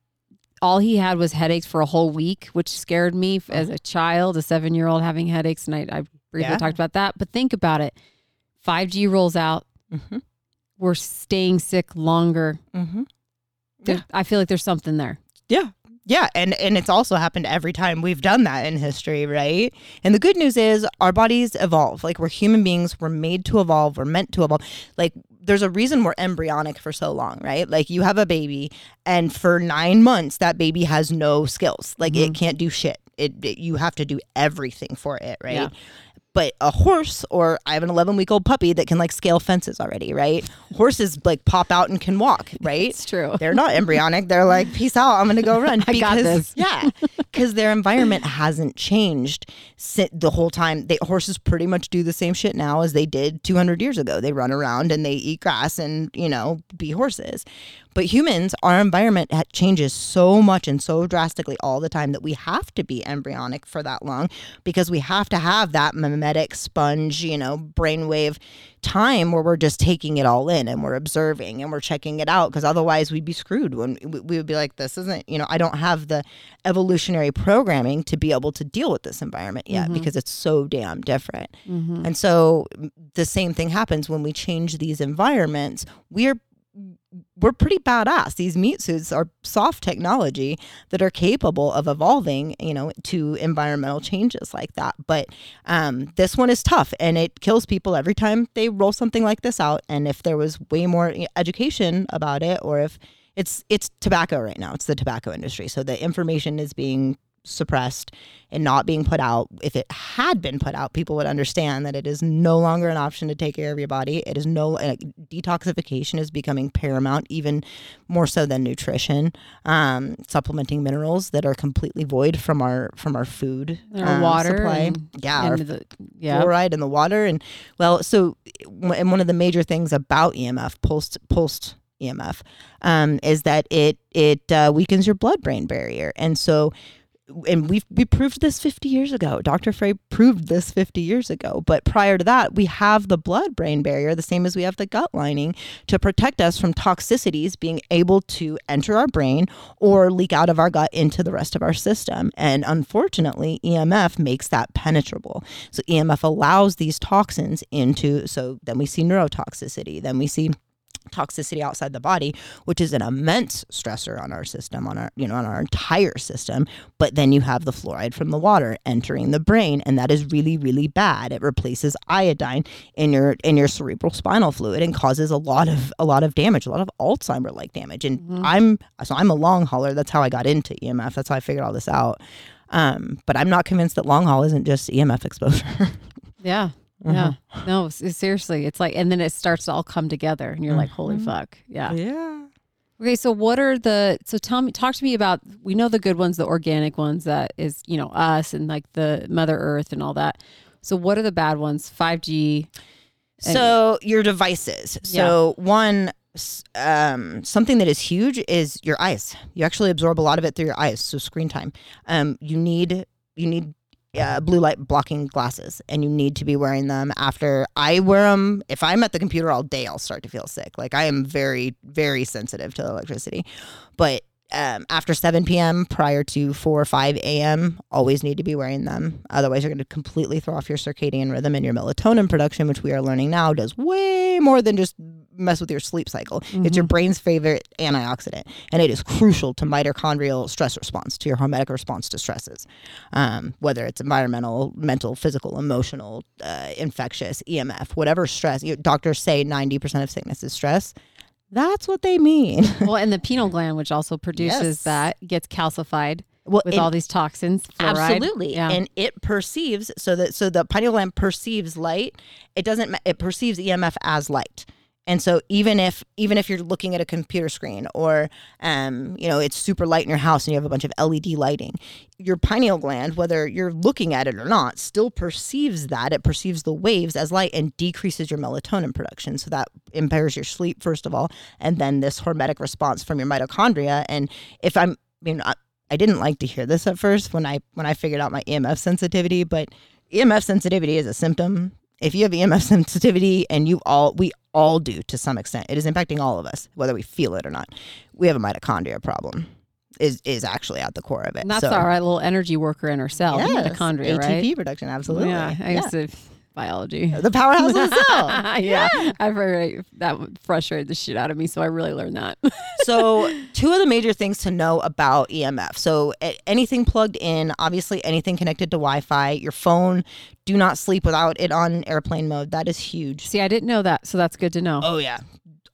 all he had was headaches for a whole week, which scared me as a child, a seven year old having headaches. And I, I briefly Yeah. talked about that. But think about it 5G rolls out. Mhm. We're staying sick longer. Mm-hmm. There- I feel like there's something there. Yeah. Yeah, and and it's also happened every time we've done that in history, right? And the good news is our bodies evolve. Like we're human beings, we're made to evolve, we're meant to evolve. Like there's a reason we're embryonic for so long, right? Like you have a baby and for 9 months that baby has no skills. Like it mm-hmm. can't do shit. It, it you have to do everything for it, right? Yeah. But a horse, or I have an 11 week old puppy that can like scale fences already, right? Horses like pop out and can walk, *laughs* right? It's true. They're not embryonic. They're like, peace out. I'm going to go *laughs* run. I got this. *laughs* Yeah. Because their environment hasn't changed the whole time. They, horses pretty much do the same shit now as they did 200 years ago. They run around and they eat grass and, you know, be horses. But humans, our environment changes so much and so drastically all the time that we have to be embryonic for that long because we have to have that mimetic sponge, you know, brainwave time where we're just taking it all in and we're observing and we're checking it out because otherwise we'd be screwed when we would be like this isn't you know i don't have the evolutionary programming to be able to deal with this environment yet because it's so damn different. And so mm, the same thing happens when we change these environments. We're we're pretty badass. These meat suits are soft technology that are capable of evolving, you know, to environmental changes like that. But um, this one is tough and it kills people every time they roll something like this out. And if there was way more education about it, or if it's it's tobacco right now, it's the tobacco industry, so the information is being suppressed and not being put out. If it had been put out, people would understand that it is no longer an option to take care of your body. It is no like, detoxification is becoming paramount, even more so than nutrition. Um, supplementing minerals that are completely void from our from our food, And our um, water supply. and- yeah, our And the, yeah. fluoride in the water and well so and one of the major things about emf pulsed pulsed emf um, is that it it uh, weakens your blood brain barrier and so and we we proved this 50 years ago. Dr. Frey proved this 50 years ago. But prior to that, we have the blood brain barrier, the same as we have the gut lining, to protect us from toxicities being able to enter our brain or leak out of our gut into the rest of our system. And unfortunately, EMF makes that penetrable. So EMF allows these toxins into, so then we see neurotoxicity, then we see toxicity outside the body which is an immense stressor on our system on our you know on our entire system. But then you have the fluoride from the water entering the brain and that is really really bad. It replaces iodine in your in your cerebral spinal fluid and causes a lot of a lot of damage a lot of alzheimer like damage. And i'm so i'm a long hauler. That's how i got into emf that's how i figured all this out. Um, but i'm not convinced that long haul isn't just emf exposure. *laughs* Yeah. Yeah. No, s- seriously. It's like, and then it starts to all come together and you're like, holy fuck. Yeah. yeah Okay. So what are the, so tell me, talk to me about, we know the good ones, the organic ones that is, you know, us and like the Mother Earth and all that. So what are the bad ones? 5G. So your devices. So one um, something that is huge is your eyes. You actually absorb a lot of it through your eyes. So screen time. Um, you need you need uh, blue light blocking glasses, and you need to be wearing them after I wear them. If I'm at the computer all day, I'll start to feel sick. Like I am very very sensitive to electricity, but um, after 7 p.m. prior to 4 or 5 a.m. always need to be wearing them. Otherwise, you're going to completely throw off your circadian rhythm and your melatonin production, which we are learning now does way more than just mess with your sleep cycle. It's your brain's favorite antioxidant, and it is crucial to mitochondrial stress response, to your hormetic response to stresses, um, whether it's environmental, mental, physical, emotional, uh, infectious, EMF, whatever stress. You, doctors say ninety percent of sickness is stress. That's what they mean. *laughs* well, and the pineal gland, which also produces Yes. that, gets calcified Well, with all these toxins. Fluoride. Absolutely. Yeah. And it perceives so that so the pineal gland perceives light. It doesn't it perceives EMF as light. And so even if even if you're looking at a computer screen or um you know it's super light in your house and you have a bunch of LED lighting, your pineal gland whether you're looking at it or not still perceives that. It perceives the waves as light and decreases your melatonin production. So that impairs your sleep first of all and then this hormetic response from your mitochondria. And if I'm I I didn't like to hear this at first when I when I figured out my EMF sensitivity, but EMF sensitivity is a symptom. If you have EMF *laughs* sensitivity and you all we all do to some extent, it is impacting all of us, whether we feel it or not. We have a mitochondria problem. Is is actually at the core of it. And that's So, our little energy worker in our cell, yes, mitochondria, ATP right? production, absolutely. Yeah, I Yeah. Biology. The powerhouse of the *laughs* cell. yeah, I've heard that frustrated the shit out of me, so I really learned that. *laughs* so two of the major things to know about EMF. So anything plugged in, obviously anything connected to Wi-Fi, your phone. Do not sleep without it on airplane mode. That is huge. See, I didn't know that, so that's good to know. Oh yeah.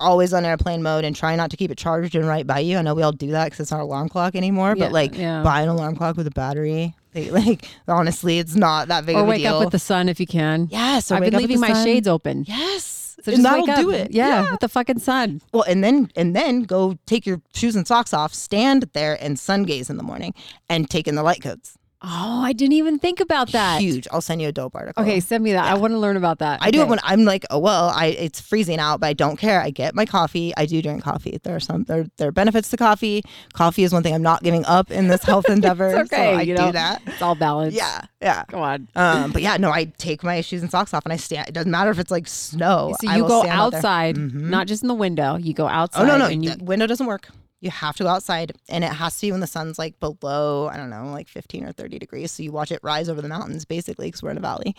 Always on airplane mode and try not to keep it charged and right by you. I know we all do that because it's not alarm clock anymore. Yeah, but like yeah. buy an alarm clock with a battery. They, like honestly, it's not that big or of a wake deal. up with the sun if you can. yes. Or I've been leaving my sun. shades open. Yes. So just that'll wake up. do it. Yeah, with the fucking sun. Well, and then and then go take your shoes and socks off, stand there and sun gaze in the morning, and take in the light codes. Oh, I didn't even think about that. Huge. I'll send you a dope article. Okay, send me that. I want to learn about that. I do it when I'm like, oh well, I it's freezing out, but I don't care. I get my coffee. I do drink coffee. There are some there, there are benefits to coffee. Coffee is one thing I'm not giving up in this health *laughs* endeavor. It's okay. so I you do know, that. It's all balanced. Yeah, yeah. Go on. Um, but yeah, no, I take my shoes and socks off and I stand. It doesn't matter if it's like snow. So I you will go stand out outside, Mhm. not just in the window. You go outside. Oh no, no, And you, the window doesn't work. You have to go outside, and it has to be when the sun's like below, I don't know, like 15 or 30 degrees. So you watch it rise over the mountains, basically, because we're in a valley.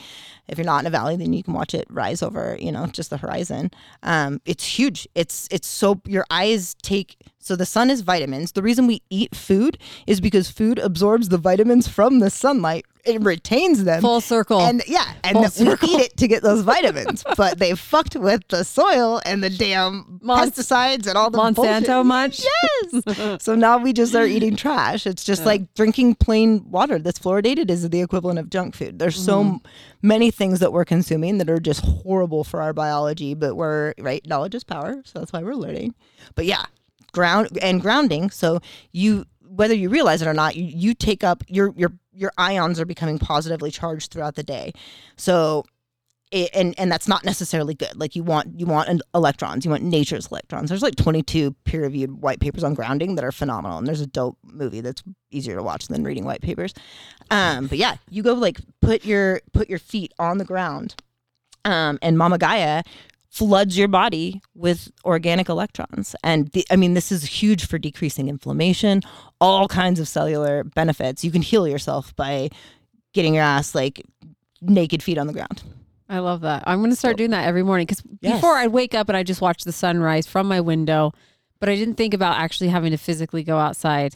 If you're not in a valley, then you can watch it rise over, you know, just the horizon. Um, it's huge. It's it's so your eyes take. So the sun is vitamins. The reason we eat food is because food absorbs the vitamins from the sunlight. It retains them. full circle. And yeah, and Full we circle. eat it to get those vitamins, *laughs* but they fucked with the soil and the damn Mon- pesticides and all the Monsanto bullshit. much? Yes. *laughs* so now we just are eating trash. It's just like drinking plain water that's fluoridated is the equivalent of junk food. There's so Mm-hmm. m- many things that we're consuming that are just horrible for our biology, but we're right. Knowledge is power, so that's why we're learning. But yeah, ground and grounding. So you whether you realize it or not, you, you take up your your your ions are becoming positively charged throughout the day. So it, and and that's not necessarily good. Like you want you want an electrons, you want nature's electrons. There's like 22 peer reviewed white papers on grounding that are phenomenal, and there's a dope movie that's easier to watch than reading white papers. Um, but yeah, you go like put your put your feet on the ground, um, and Mama Gaia floods your body with organic electrons. And the, I mean, this is huge for decreasing inflammation, all kinds of cellular benefits. You can heal yourself by getting your ass like naked feet on the ground. I love that. I'm going to start doing that every morning because Yes. before I'd wake up and I just watch the sunrise from my window, but I didn't think about actually having to physically go outside.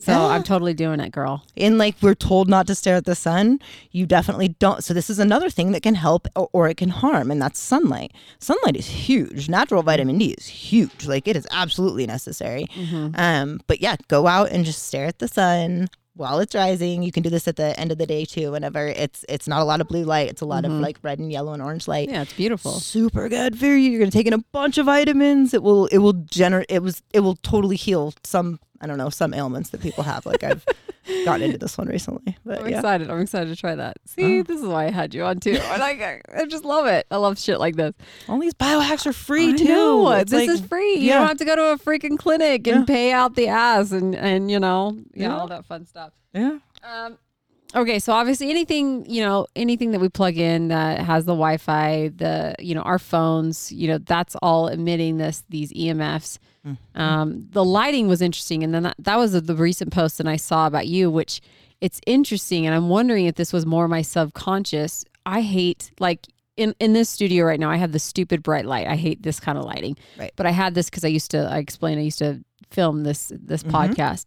So Yeah. I'm totally doing it, girl. And like we're told not to stare at the sun, you definitely don't. So this is another thing that can help or, or it can harm, and that's sunlight. Sunlight is huge. Natural vitamin D is huge. Like it is absolutely necessary. Um, but yeah, go out and just stare at the sun while it's rising. You can do this at the end of the day too. Whenever it's it's not a lot of blue light, it's a lot of like red and yellow and orange light. Yeah, it's beautiful. Super good for you. You're gonna take in a bunch of vitamins. It will it will generate it was it will totally heal some I don't know some ailments that people have. Like I've *laughs* gotten into this one recently, but I'm yeah. excited. I'm excited to try that. See, this is why I had you on too. I like. I just love it. I love shit like this. All these biohacks are free I too. know. It's This like- is free. You don't have to go to a freaking clinic and pay out the ass and and you know, yeah, Yeah. all that fun stuff. yeah. Um, okay, so obviously anything you know, anything that we plug in that has the Wi-Fi, the you know, our phones, you know, that's all emitting this these EMFs. Um, the lighting was interesting, and then that, that was the recent post that I saw about you, which it's interesting, and I'm wondering if this was more my subconscious. I hate like in in this studio right now, I have the stupid bright light. I hate this kind of lighting. Right. But I had this because I used to. I explained I used to film this this Mhm. podcast.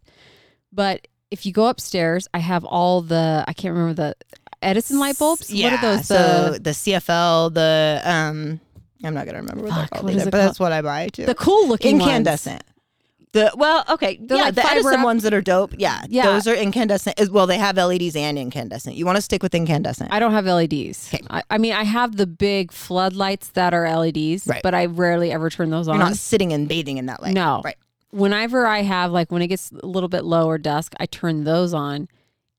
But if you go upstairs, I have all the. I can't remember the Edison light bulbs. Yeah. What are those? So The the CFL, the um, I'm not gonna remember what they're Fuck, called, what either, but called? that's what I buy too. the cool looking incandescent. The well, okay, They're yeah, like the Edison op- ones that are dope. Yeah, Yeah. those are incandescent. as- Well, they have LEDs and incandescent. You want to stick with incandescent. I don't have LEDs. Okay. I, I mean, I have the big floodlights that are LEDs, Right. but I rarely ever turn those on. You're not sitting and bathing in that light. No. right. Whenever I have like when it gets a little bit low or dusk, I turn those on,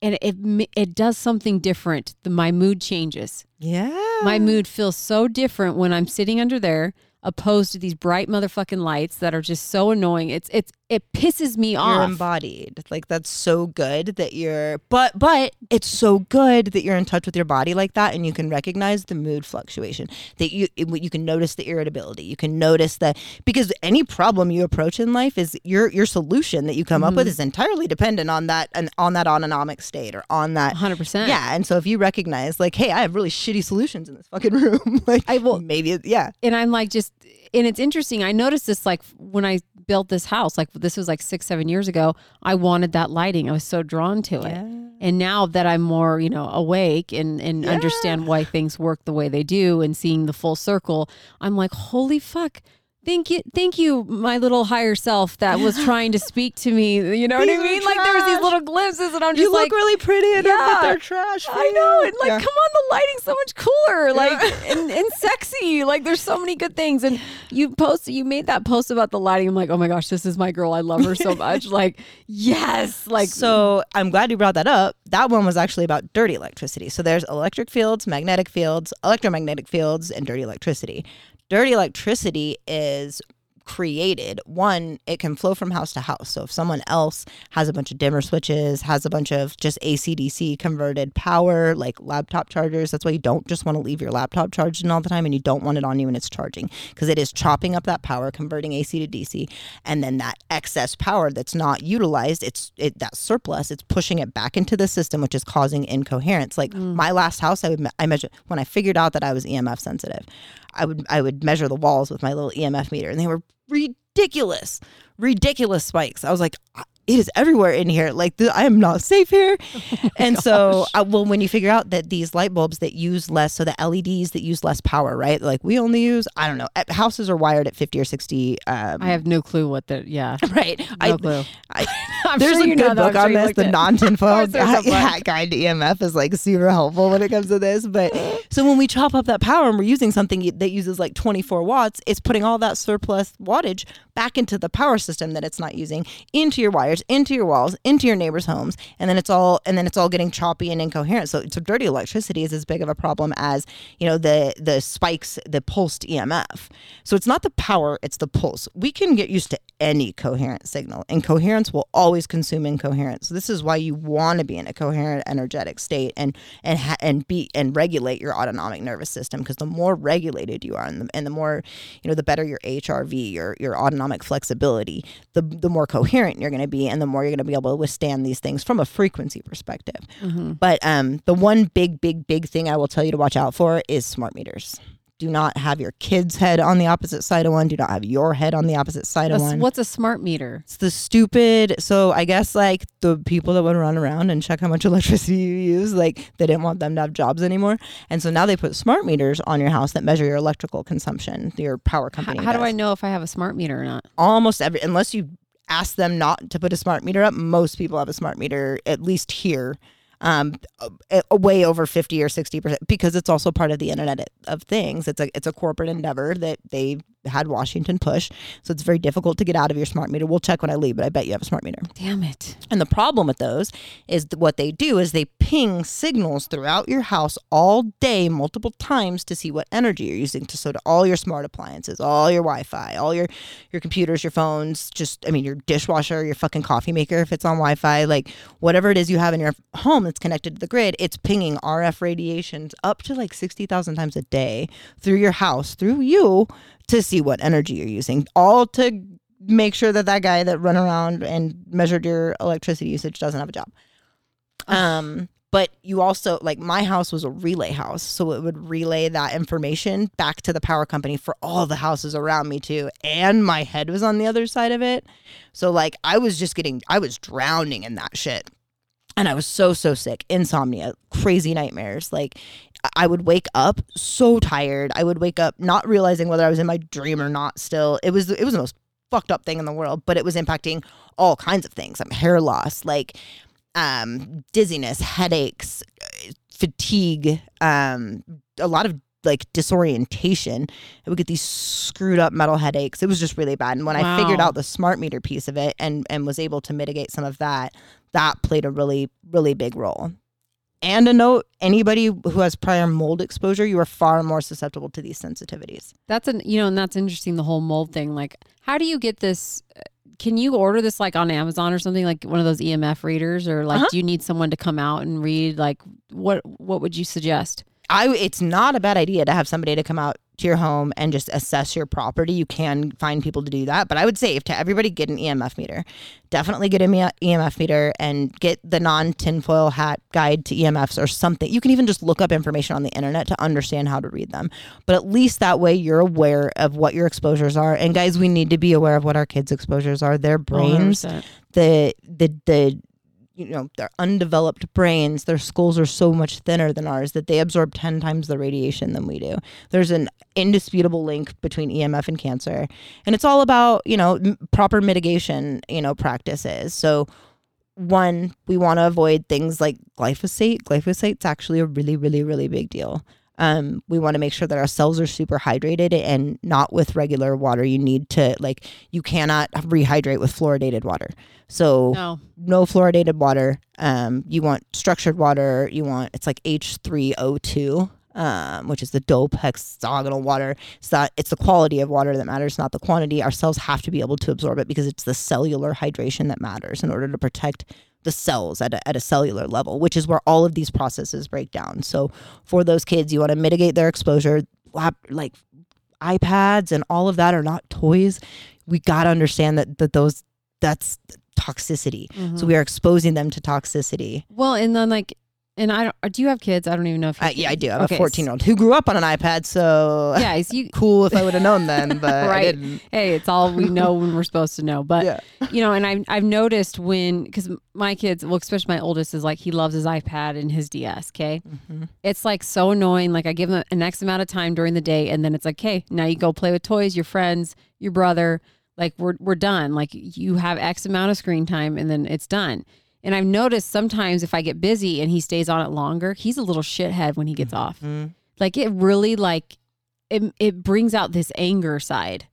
and it it does something different. The, my mood changes. Yeah, My mood feels so different when I'm sitting under there, opposed to these bright motherfucking lights that are just so annoying. It's it's it pisses me you're off. embodied. Like that's so good that you're. But but it's so good that you're in touch with your body like that, and you can recognize the mood fluctuation. That you you can notice the irritability. You can notice that because any problem you approach in life is your your solution that you come up with mm-hmm. is entirely dependent on that and on that autonomic state or on that 100%. Yeah, and so if you recognize, like, hey, I have really shitty solutions in this fucking *laughs* room, like, I will- maybe, yeah, and I'm like just and it's interesting. I noticed this like when I built this house, like this was like six, seven years ago. I wanted that lighting. I was so drawn to it. And now that I'm more, you know, awake and and understand why things work the way they do and seeing the full circle, I'm like, holy fuck. Thank you, thank you, my little higher self that was trying to speak to me. You know what I mean? Like there was these little glimpses, and I'm just like, you like, look really pretty in them, yeah. they're trash. I know. And like, Yeah. come on, the lighting's so much cooler. Like, and, and sexy. Like, there's so many good things. And you posted, you made that post about the lighting. I'm like, oh my gosh, this is my girl. I love her so *laughs* much. like, yes. Like, so I'm glad you brought that up. That one was actually about dirty electricity. So there's electric fields, magnetic fields, electromagnetic fields, and dirty electricity. Dirty electricity is created one it can flow from house to house. So if someone else has a bunch of dimmer switches has a bunch of just acdc converted power like laptop chargers that's why you don't just want to leave your laptop charged in all the time and you don't want it on you when it's charging because it is chopping up that power converting ac to dc and then that excess power that's not utilized it's it that surplus it's pushing it back into the system which is causing incoherence. Like mm. my last house i would i measured when i figured out that i was emf sensitive i would i would measure the walls with my little emf meter and they were ridiculous ridiculous spikes. I was like it is everywhere in here like th- i am not safe here *laughs* and so uh, well when you figure out that these light bulbs that use less so the leds that use less power right like we only use i don't know houses are wired at 50 or 60 um, I have no clue what the, yeah. *laughs* right No I, clue. I, *laughs* I'm there's sure a good book sure on this. The there's a guide, book. yeah, guide to EMF is like super helpful when it comes to this. But so when we chop up that power and we're using something that uses like 24 watts, it's putting all that surplus wattage back into the power system that it's not using, into your wires, into your walls, into your neighbors' homes, and then it's all and then it's all getting choppy and incoherent. So, so dirty electricity is as big of a problem as you know the the spikes, the pulsed EMF. So it's not the power, it's the pulse. We can get used to any coherent signal, and coherence will always consume incoherence. So this is why you want to be in a coherent, energetic state and and ha- and be and regulate your autonomic nervous system because the more regulated you are, and the, and the more you know, the better your HRV, your your autonomic flexibility, the the more coherent you're going to be, and the more you're going to be able to withstand these things from a frequency perspective. But um, the one big, big, big thing I will tell you to watch out for is smart meters. Do not have your kid's head on the opposite side of one. Do not have your head on the opposite side of one. what's a smart meter? It's the stupid. So I guess like the people that would run around and check how much *laughs* electricity you use, like they didn't want them to have jobs anymore, and so now they put smart meters on your house that measure your electrical consumption. Your power company. how do I know if I have a smart meter or not? almost every unless you ask them not to put a smart meter up most people have a smart meter at least here um way over 50 or 60 percent because it's also part of the internet of things. It's a it's a corporate endeavor that they had washington push so it's very difficult to get out of your smart meter we'll check when i leave but i bet you have a smart meter Damn it. and the problem with those is that what they do is they ping signals throughout your house all day, multiple times to see what energy you're using. To so to all your smart appliances, all your Wi-Fi, all your your computers, your phones, just I mean your dishwasher, your fucking coffee maker if it's on Wi-Fi, like whatever it is you have in your home that's connected to the grid, it's pinging RF radiations up to like sixty thousand times a day through your house, through you, to see what energy you're using, all to make sure that that guy that run around and measured your electricity usage doesn't have a job. *sighs* Um, But you also like my house was a relay house, so it would relay that information back to the power company for all the houses around me too. And my head was on the other side of it. So like I was just getting I was drowning in that shit. And I was so so sick, insomnia, crazy nightmares. Like I would wake up so tired. I would wake up not realizing whether I was in my dream or not still. It was it was the most fucked up thing in the world, but it was impacting all kinds of things. I'm hair loss, like um dizziness, headaches, fatigue, um a lot of like disorientation. I would get these screwed up metal headaches. It was just really bad. And when I figured out the smart meter piece of it and and was able to mitigate some of that, that played a really really big role. And a note: anybody who has prior mold exposure, you are far more susceptible to these sensitivities. That's an you know, and that's interesting. The whole mold thing. Like, how do you get this? Can you order this like on Amazon or something like one of those EMF readers, or like Uh-huh. do you need someone to come out and read? Like, what what would you suggest? I it's not a bad idea to have somebody to come out to your home and just assess your property. You can find people to do that, but I would say if to everybody get an EMF meter. Definitely get an EMF meter and get the non tinfoil hat guide to EMFs or something. You can even just look up information on the internet to understand how to read them. But at least that way you're aware of what your exposures are. And guys, we need to be aware of what our kids' exposures are. Their brains 100%. the the the you know their undeveloped brains their skulls are so much thinner than ours that they absorb 10 times the radiation than we do. There's an indisputable link between emf and cancer and it's all about you know m- proper mitigation you know practices. So one we want to avoid things like glyphosate. Glyphosate's actually a really really really big deal um, we want to make sure that our cells are super hydrated and not with regular water. You need to like you cannot rehydrate with fluoridated water. So No. no fluoridated water. Um, you want structured water. You want it's like H three O two, um, which is the dope hexagonal water. It's not it's the quality of water that matters, not the quantity. Our cells have to be able to absorb it because it's the cellular hydration that matters in order to protect the cells at a, at a cellular level, which is where all of these processes break down. So for those kids, you want to mitigate their exposure. Lap, like iPads and all of that are not toys. We got to understand that that those that's toxicity. Mm-hmm. So we are exposing them to toxicity. Well, and then like, and I don't. Do you have kids? I don't even know if. you Uh, yeah, I do. I'm Okay, a 14 year old who grew up on an iPad, so *laughs* Guys, you *laughs* cool if I would have known then, *laughs* but I Right. didn't. hey, it's all we know when we're supposed to know. But Yeah. you know, and I've I've noticed when because my kids, well, especially my oldest, is like he loves his iPad and his DS. Okay, Mm-hmm. it's like so annoying. Like I give him an X amount of time during the day, and then it's like, okay, now you go play with toys, your friends, your brother. Like we're we're done. Like you have X amount of screen time, and then it's done. And I've noticed sometimes if I get busy and he stays on it longer, he's a little shithead when he gets off. Mm-hmm. Like it really like it it brings out this anger side.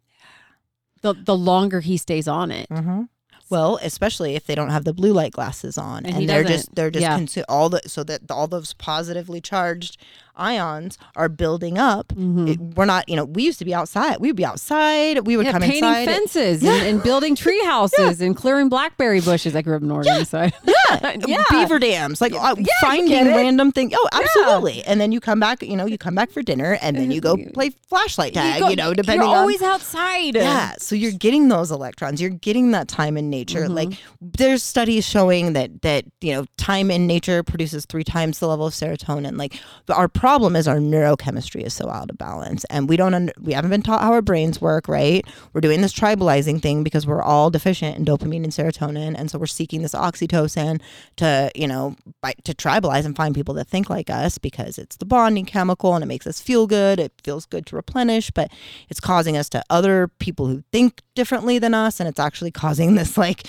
The the longer he stays on it. Mm-hmm. Well, especially if they don't have the blue light glasses on, And and, they're doesn't. just they're just Yeah. consu- all the so that all those positively charged ions are building up. Mhm. It- we're not, you know, we used to be outside. We would be outside. We would Yeah, come painting inside. fences and, and building *laughs* tree houses and clearing blackberry bushes. I grew up in Oregon, so I- Yeah, *laughs* Yeah. beaver dams, like uh, finding random things. Oh, absolutely. And then you come back, you know, you come back for dinner, and then you go play flashlight tag. You, go- know, depending you're on always outside. yeah, so you're getting those electrons. You're getting that time in nature. Mm-hmm. Like there's studies showing that that you know time in nature produces three times the level of serotonin. Like our problem is our neurochemistry is so out of balance, and we don't under, we haven't been taught how our brains work. Right? We're doing this tribalizing thing because we're all deficient in dopamine and serotonin, and so we're seeking this oxytocin to you know by, to tribalize and find people that think like us because it's the bonding chemical and it makes us feel good. It feels good to replenish, but it's causing us to other people who think differently than us and it's actually causing this like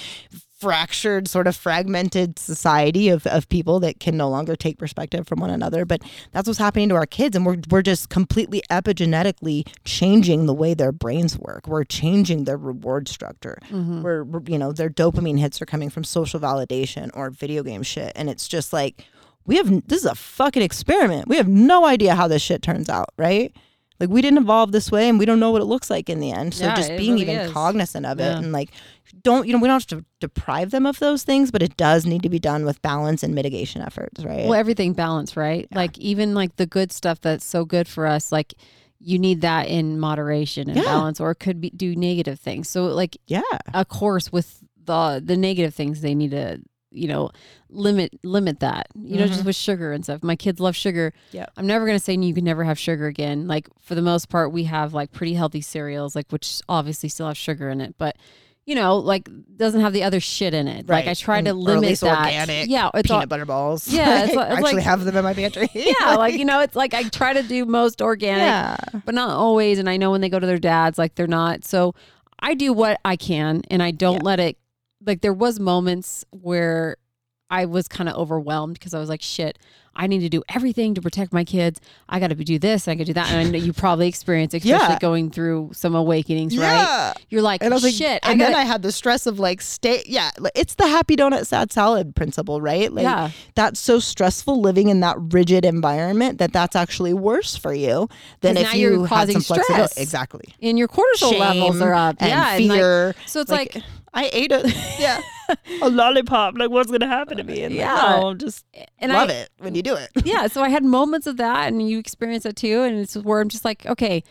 fractured sort of fragmented society of, of people that can no longer take perspective from one another. But that's what's happening to our kids. And we're, we're just completely epigenetically changing the way their brains work. We're changing their reward structure. Mm-hmm. We're, we're you know their dopamine hits are coming from social validation or video game shit. And it's just like we have this is a fucking experiment. We have no idea how this shit turns out right? Like we didn't evolve this way and we don't know what it looks like in the end. So Yeah, just being really even is. cognizant of it and like don't you know we don't have to deprive them of those things but it does need to be done with balance and mitigation efforts right Well, everything balanced, right? Like even like the good stuff that's so good for us, like you need that in moderation and Yeah. balance, or it could be do negative things. So like yeah of course with the the negative things they need to you know, limit limit that. You know, just mm-hmm. with sugar and stuff. My kids love sugar. yeah I'm never gonna say you can never have sugar again. Like for the most part, we have like pretty healthy cereals, like which obviously still have sugar in it, but you know, like doesn't have the other shit in it. Like I Right. try to And- or at limit that. organic yeah, it's all, peanut butter balls. Yeah, it's *laughs* I like- it's actually like- have them in my pantry. *laughs* yeah, like you know, it's like I *laughs* try to do most organic, yeah. but not always. And I know when they go to their dads, like they're not. So I do what I can, and I don't Yeah. let it. Like there was moments where I was kind of overwhelmed because I was like, shit, I need to do everything to protect my kids. I got to do this, I could do that, and I know you probably experienced, especially Yeah. going through some awakenings, right? You're like, And I was like, shit, and I then. I had the stress of like stay. Yeah, it's the happy donut, sad salad principle, right? Like Yeah. that's so stressful living in that rigid environment that that's actually worse for you than if you had causing stress. Exactly. and your cortisol Shame levels are up, and yeah, and, like, fear. so it's like, I ate a yeah *laughs* a lollipop. Like what's gonna happen to me? And Yeah. like, no, just and love I, it when you do it. yeah, so I had moments of that, and you experience it too. And it's where I'm just like, okay,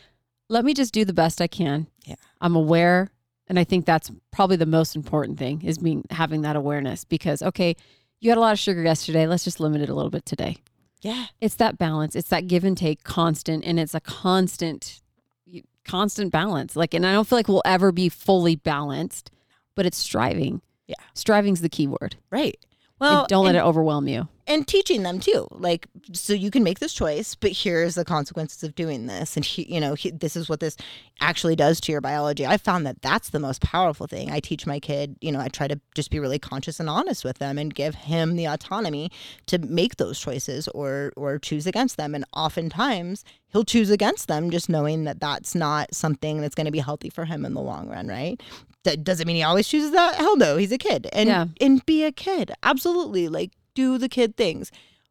let me just do the best I can. Yeah. I'm aware, and I think that's probably the most important thing is being having that awareness because okay, you had a lot of sugar yesterday. Let's just limit it a little bit today. Yeah. It's that balance. It's that give and take, constant, and it's a constant, constant balance. Like, and I don't feel like we'll ever be fully balanced, but it's striving. Yeah. striving's the key word. Right. And Well, don't let it overwhelm you. and teaching them too like so you can make this choice but here's the consequences of doing this and he, you know he, this is what this actually does to your biology i found that that's the most powerful thing i teach my kid you know i try to just be really conscious and honest with them and give him the autonomy to make those choices or or choose against them and oftentimes he'll choose against them just knowing that that's not something that's going to be healthy for him in the long run right that doesn't mean he always chooses that hell no he's a kid and Yeah. and be a kid absolutely like do the kid things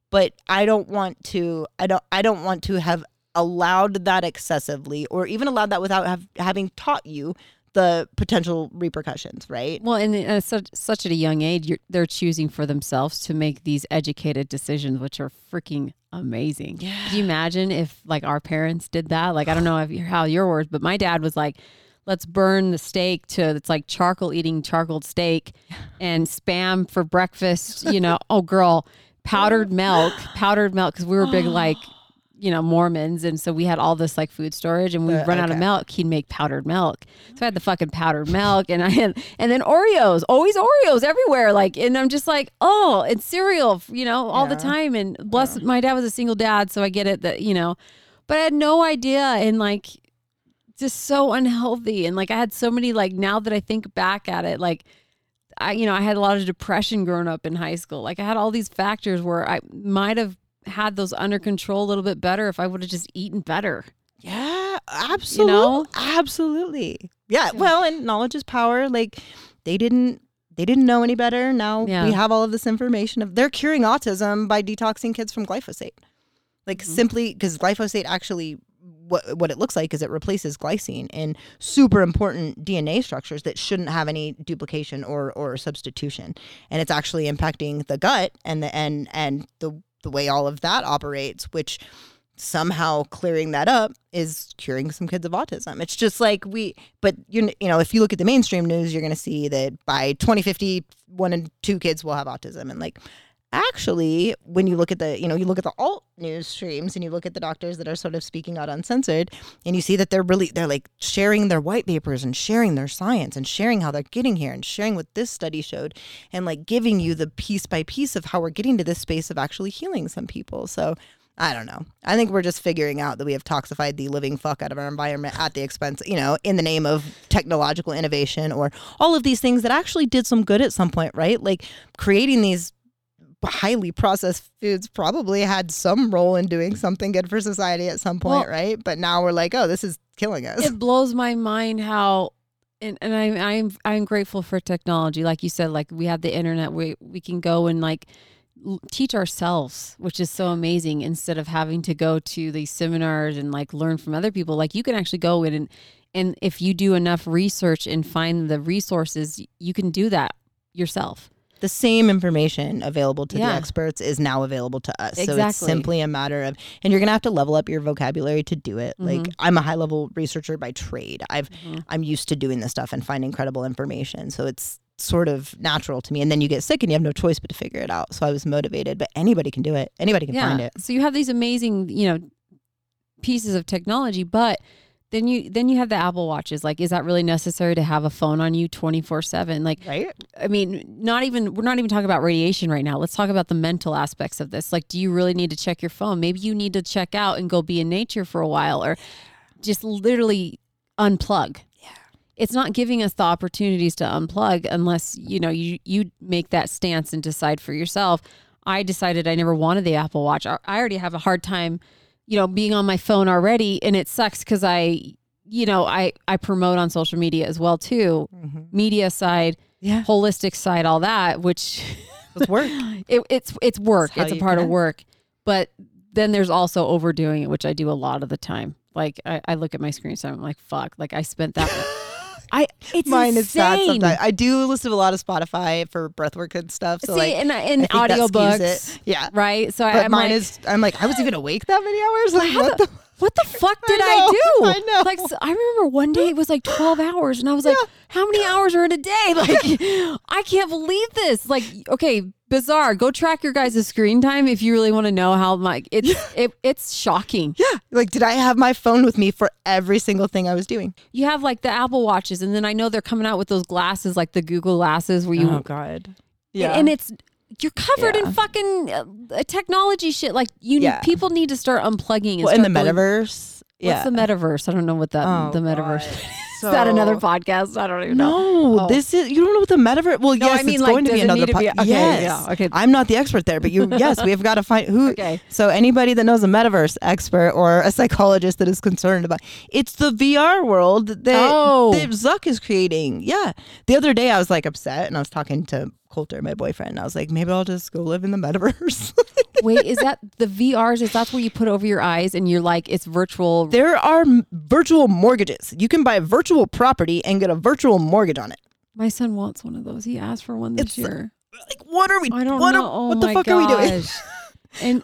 but i don't want to i don't i don't want to have allowed that excessively or even allowed that without have, having taught you the potential repercussions right Well, and at such, such at a young age, you're, they're choosing for themselves to make these educated decisions, which are freaking amazing. Yeah. Could you imagine if like our parents did that? Like, I don't know if how your words, but my dad was like, let's burn the steak to it's like charcoal eating charcoal steak and spam for breakfast. You know, *laughs* oh girl, powdered milk, powdered milk because we were big *gasps* like. You know, Mormons, and so we had all this like food storage, and we Uh, would run out of milk. He'd make powdered milk, so I had the fucking powdered milk, and I had, and then Oreos, always Oreos everywhere. Like, and I'm just like, oh, it's cereal, you know, all the time. And bless, my dad was a single dad, so I get it that you know, but I had no idea, and like, just so unhealthy, and like I had so many like now that I think back at it, like. I, you know, I had a lot of depression growing up in high school. Like I had all these factors where I might have had those under control a little bit better if I would have just eaten better. yeah absolutely know? absolutely yeah well and knowledge is power like they didn't they didn't know any better now Yeah. we have all of this information of they're curing autism by detoxing kids from glyphosate like Mm-hmm. simply because glyphosate actually what what it looks like is it replaces glycine in super important DNA structures that shouldn't have any duplication or or substitution, and it's actually impacting the gut and the and and the the way all of that operates, which somehow clearing that up is curing some kids of autism. It's just like we, but you you know, if you look at the mainstream news, you're going to see that by 2050, one in two kids will have autism, and like actually when you look at the you know you look at the alt news streams and you look at the doctors that are sort of speaking out uncensored and you see that they're really they're like sharing their white papers and sharing their science and sharing how they're getting here and sharing what this study showed and like giving you the piece by piece of how we're getting to this space of actually healing some people so I don't know. I think we're just figuring out that we have toxified the living fuck out of our environment at the expense, you know, in the name of technological innovation or all of these things that actually did some good at some point, right? Like creating these highly processed foods probably had some role in doing mm. something good for society at some point, Well- right? But now we're like, oh, this is killing us. it blows my mind how and, and I, I'm I'm grateful for technology. Like you said, like we have the internet. We we can go and like teach ourselves, which is so amazing. Instead of having to go to these seminars and like learn from other people, like you can actually go in and and if you do enough research and find the resources, you can do that yourself. The same information available to the experts is now available to us. So it's simply a matter of, and you're gonna have to level up your vocabulary to do it. Like Mhm. I'm a high level researcher by trade. I've Mhm. I'm used to doing this stuff and finding credible information. So it's sort of natural to me. And then you get sick and you have no choice but to figure it out. So I was motivated, but anybody can do it. Anybody can find it. So you have these amazing, you know, pieces of technology, but then you then you have the Apple watches. Like, is that really necessary to have a phone on you twenty four seven? Like, Right? I mean, not even we're not even talking about radiation right now. Let's talk about the mental aspects of this. Like, do you really need to check your phone? Maybe you need to check out and go be in nature for a while, or just literally unplug. Yeah. It's not giving us the opportunities to unplug unless you know you you make that stance and decide for yourself. I decided I never wanted the Apple Watch. I already have a hard time, you know, being on my phone already, and it sucks because I, you know, I I promote on social media as well too, mm-hmm. media side, Yeah. holistic side, all that, which Let's work. *laughs* it, it's it's work. It's It's a part of work. But then there's also overdoing it, which I do a lot of the time. Like I, I look at my screen, so I'm like, fuck. Like I spent that. *laughs* I it's Mine is sad insane. sometimes. I do listen to a lot of Spotify for breathwork and stuff. So See, like and and I audiobooks. Yeah. right? So I, But I'm mine like, is I'm like, I was even awake that many hours? Like what the, the what the fuck *laughs* did I I, do? I know. Like so I remember one day it was like 12 hours and I was like, how many hours are in a day? *laughs* Like *laughs* I can't believe this. Like okay, bizarre. Go track your guys' screen time if you really want to know how like it's it, it's shocking. Yeah. Like did I have my phone with me for every single thing I was doing? You have like the Apple watches and then I know they're coming out with those glasses like the Google glasses where you Oh, god. and, and it's you're covered Yeah. in fucking uh, technology shit. Like you Yeah. people need to start unplugging and well, in the going- metaverse. What's the metaverse? I don't know what that Oh, the metaverse. *laughs* God. Is that another podcast? I don't even know. No, Oh. this is you don't know what the metaverse. Well, No, yes, I mean, it's like, going to be another. podcast. okay, yes, yeah, okay. I'm not the expert there, but you, *laughs* yes, we have got to find who. Okay. So anybody that knows a metaverse expert or a psychologist that is concerned about, it's the VR world that, Oh. that Zuck is creating. Yeah. The other day I was like upset, and I was talking to Coulter, my boyfriend. And I was like, maybe I'll just go live in the metaverse. *laughs* Wait, is that the VRs? Is that where you put over your eyes and you're like it's virtual? there are m- virtual mortgages. You can buy a virtual property and get a virtual mortgage on it. My son wants one of those. He asked for one this It's- uh, year. Like, what are we? I don't what know. Are, oh what the my fuck are we doing? gosh. And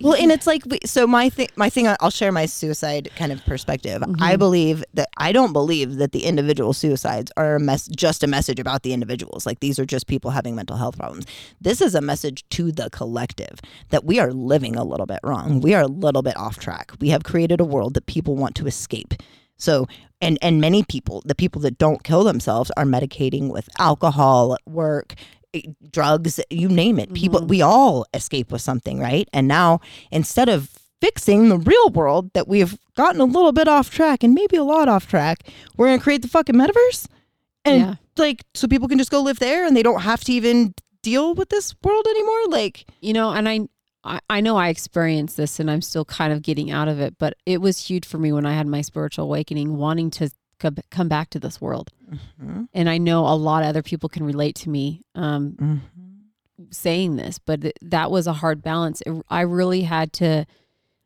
Well, and it's like so my thing. My thing. I'll share my suicide kind of perspective. Mm-hmm. I believe that I don't believe that the individual suicides are a mess, just a message about the individuals. Like these are just people having mental health problems. This is a message to the collective that we are living a little bit wrong. We are a little bit off track. We have created a world that people want to escape. So, and and many people, the people that don't kill themselves, are medicating with alcohol, at work, Eh, drugs, you name it. People, mm-hmm. we all escape with something, right? And now, instead of fixing the real world that we've gotten a little bit off track and maybe a lot off track, we're gonna create the fucking metaverse, and Yeah. like so people can just go live there and they don't have to even deal with this world anymore. Like, you know, and I, I know I experienced this, and I'm still kind of getting out of it. But it was huge for me when I had my spiritual awakening, wanting to come back to this world. Mm-hmm. And I know a lot of other people can relate to me um, mm-hmm. saying this, but th- that was a hard balance. It, I really had to,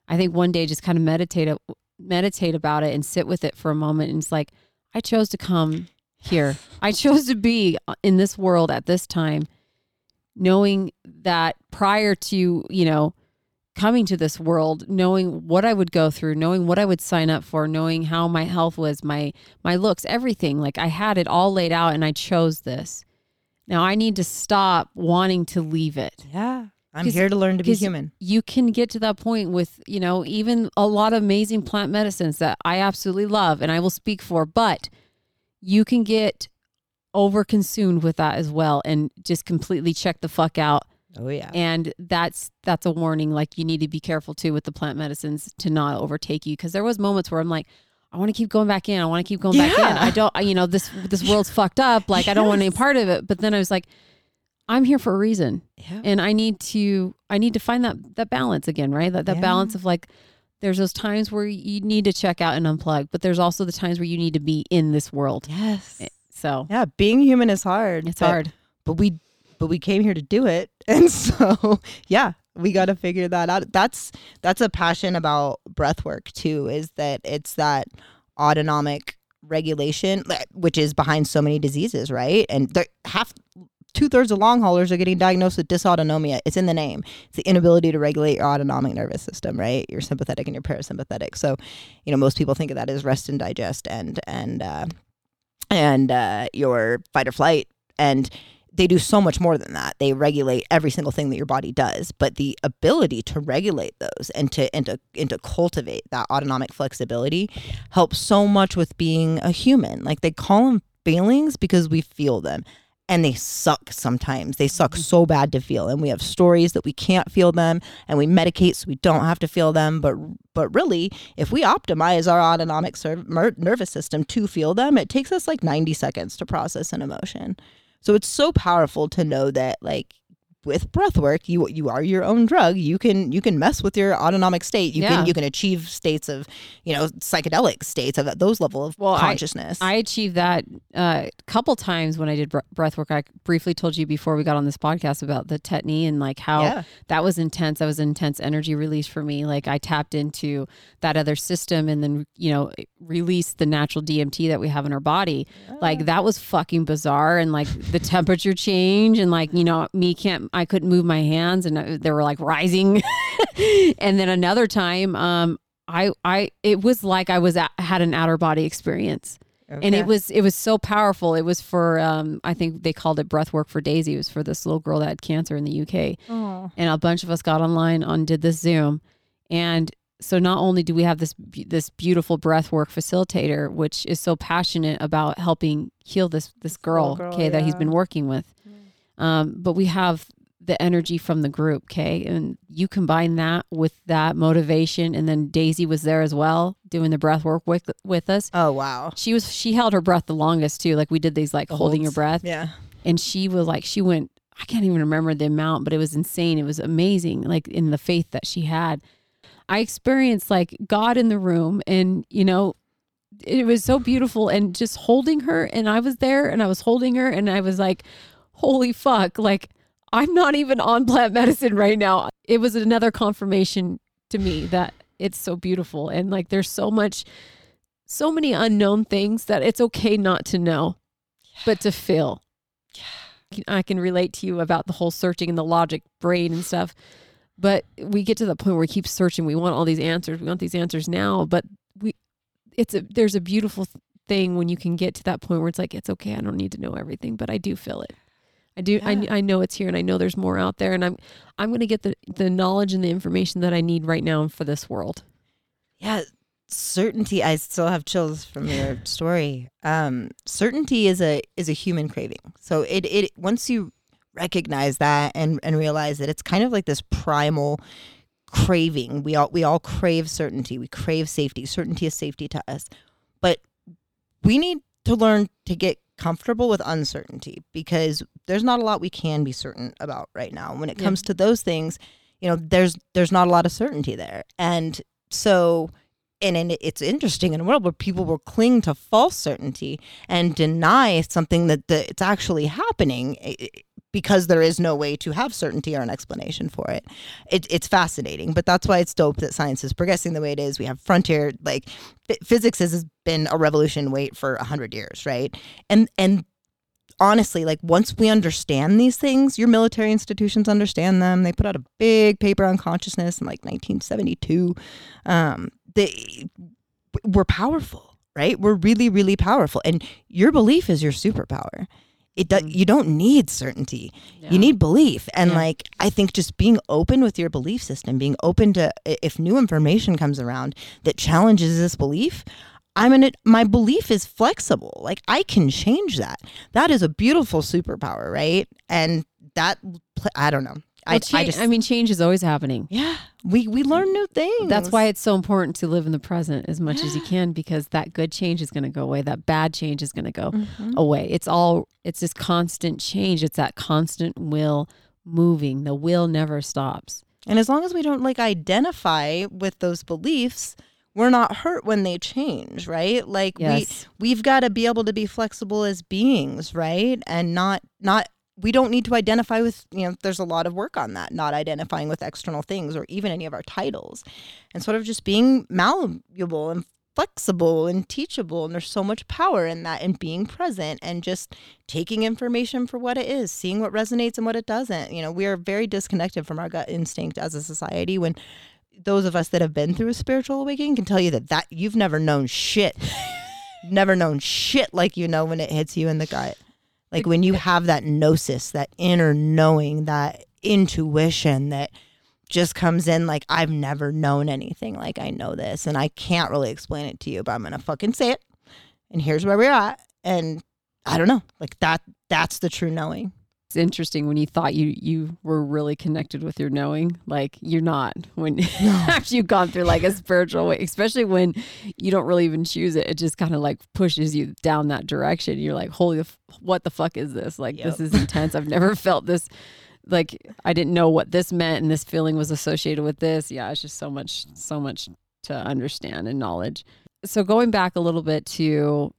I think, one day just kind of meditate meditate about it and sit with it for a moment. And it's like I chose to come here. I *laughs* chose to be uh, in this world at this time knowing that prior to, you know, coming to this world, knowing what I would go through, knowing what I would sign up for, knowing how my health was, my my looks, everything. Like I had it all laid out and I chose this. Now I need to stop wanting to leave it. yeah, i'm here to learn to be human. You can get to that point with, you know, even a lot of amazing plant medicines that I absolutely love and I will speak for, but you can get over consumed with that as well and just completely check the fuck out Oh yeah, and that's that's a warning like you need to be careful too with the plant medicines to not overtake you because there was moments where i'm like i want to keep going back in i want to keep going back in. I don't I- you know this this world's *laughs* fucked up like i don't want any part of it. But then i was like i'm here for a reason. Yeah. and i need to i need to find that that balance again right? That that Yeah. balance of like there's those times where you need to check out and unplug but there's also the times where you need to be in this world. Yes. Eh, so. Yeah, being human is hard. it's but- hard. but we but we came here to do it. *laughs* And so yeah we got to figure that out. That's that's a passion about breath work too is that it's that autonomic regulation which is behind so many diseases right? And half two-thirds of long haulers are getting diagnosed with dysautonomia. It's in the name. It's the inability to regulate your autonomic nervous system right? Your sympathetic and your parasympathetic. So you know most people think of that as rest and digest and and uh and uh your fight or flight. And they do so much more than that. They regulate every single thing that your body does, but the ability to regulate those and to and to and to cultivate that autonomic flexibility helps so much with being a human. Like they call them feelings because we feel them. And they suck sometimes. They suck mm-hmm. so bad to feel. And we have stories that we can't feel them and we medicate so we don't have to feel them. But but really, if we optimize our autonomic nervous system to feel them, it takes us like 90 seconds to process an emotion. So it's so powerful to know that like with breath work, you you are your own drug. You can you can mess with your autonomic state. You Yeah. can you can achieve states of you know psychedelic states of those level of Well, consciousness. I achieved that uh, a couple times when I did br- breath work. I briefly told you before we got on this podcast about the tetany and like how Yeah. that was intense. That was intense energy release for me. Like I tapped into that other system and then, you know, released the natural DMT that we have in our body. Like that was fucking bizarre. And like the temperature change and like, you know, me can't, I couldn't move my hands and uh, they were like rising. *laughs* and then another time, um, I, I, it was like I was at, had an outer body experience. And it was it was so powerful. It was for um, I think they called it breath work for Daisy. It was for this little girl that had cancer in the UK, and a bunch of us got online on did this Zoom, and so not only do we have this this beautiful breath work facilitator, which is so passionate about helping heal this this girl, girl, okay, that he's been working with, um, but we have the energy from the group, okay, and you combine that with that motivation, and then Daisy was there as well doing the breath work with with us. Oh wow. she was she held her breath the longest too. Like we did these like The holding your breath. Yeah. and she was like she went i can't even remember the amount but it was insane. It was amazing like in the faith that she had. I experienced like god in the room and you know it was so beautiful and just holding her and i was there and i was holding her and i was like holy fuck like i'm not even on plant medicine right now it was another confirmation to me that it's so beautiful and like there's so much so many unknown things that it's okay not to know but to feel Yeah. I can relate to you about the whole searching and the logic brain and stuff. But we get to the point where we keep searching. We want all these answers. We want these answers now. But we, it's a there's a beautiful thing when you can get to that point where it's like it's okay. I don't need to know everything, but I do feel it. I do. I, I know it's here, and I know there's more out there, and I'm I'm going to get the the knowledge and the information that I need right now for this world. Yeah, certainty. I still have chills from your story. Um, certainty is a is a human craving. So it it once you recognize that and and realize that it's kind of like this primal craving. We all we all crave certainty. We crave safety. Certainty is safety to us, but we need to learn to get comfortable with uncertainty because there's not a lot we can be certain about right now. When it Yeah. comes to those things, you know, there's there's not a lot of certainty there, and so and, and it's interesting in a world where people will cling to false certainty and deny something that the, it's actually happening because there is no way to have certainty or an explanation for it. it. It's fascinating, but that's why it's dope that science is progressing the way it is. We have frontier, like ph- physics has been a revolution wait for a hundred years, right? And and honestly, like once we understand these things, your military institutions understand them. They put out a big paper on consciousness in like 1972. Um, they we're powerful, right? We're really, really powerful, and your belief is your superpower. It do, mm. you don't need certainty. You need belief, and Yeah. like I think just being open with your belief system, being open to if new information comes around that challenges this belief. I'm in it. My belief is flexible. Like I can change that. That is a beautiful superpower, right? And that I don't know. I, Well, I just I mean, change is always happening. yeah. We we learn new things. That's why it's so important to live in the present as much as you can because that good change is going to go away. That bad change is going to go Mm-hmm. away. It's all, it's this constant change. It's that constant will moving. The will never stops. And as long as we don't like identify with those beliefs, we're not hurt when they change, right? Like Yes. we we've got to be able to be flexible as beings, right? And not not we don't need to identify with, you know, there's a lot of work on that, not identifying with external things or even any of our titles. And sort of just being malleable and flexible and teachable and there's so much power in that and being present and just taking information for what it is seeing what resonates and what it doesn't. You know we are very disconnected from our gut instinct as a society when those of us that have been through a spiritual awakening can tell you that that you've never known shit. *laughs* Never known shit like you know when it hits you in the gut Like when you have that gnosis, that inner knowing, that intuition that just comes in like I've never known anything like I know this and I can't really explain it to you, but I'm gonna fucking say it. And here's where we're at. And I don't know. Like that that's the true knowing. It's interesting when you thought you you were really connected with your knowing, like you're not when *laughs* after you've gone through like a spiritual way, especially when you don't really even choose it. It just kind of like pushes you down that direction. You're like, holy, f- what the fuck is this? Like this is intense. I've never *laughs* felt this. Like I didn't know what this meant, and this feeling was associated with this. Yeah, it's just so much, so much to understand and knowledge. So going back a little bit to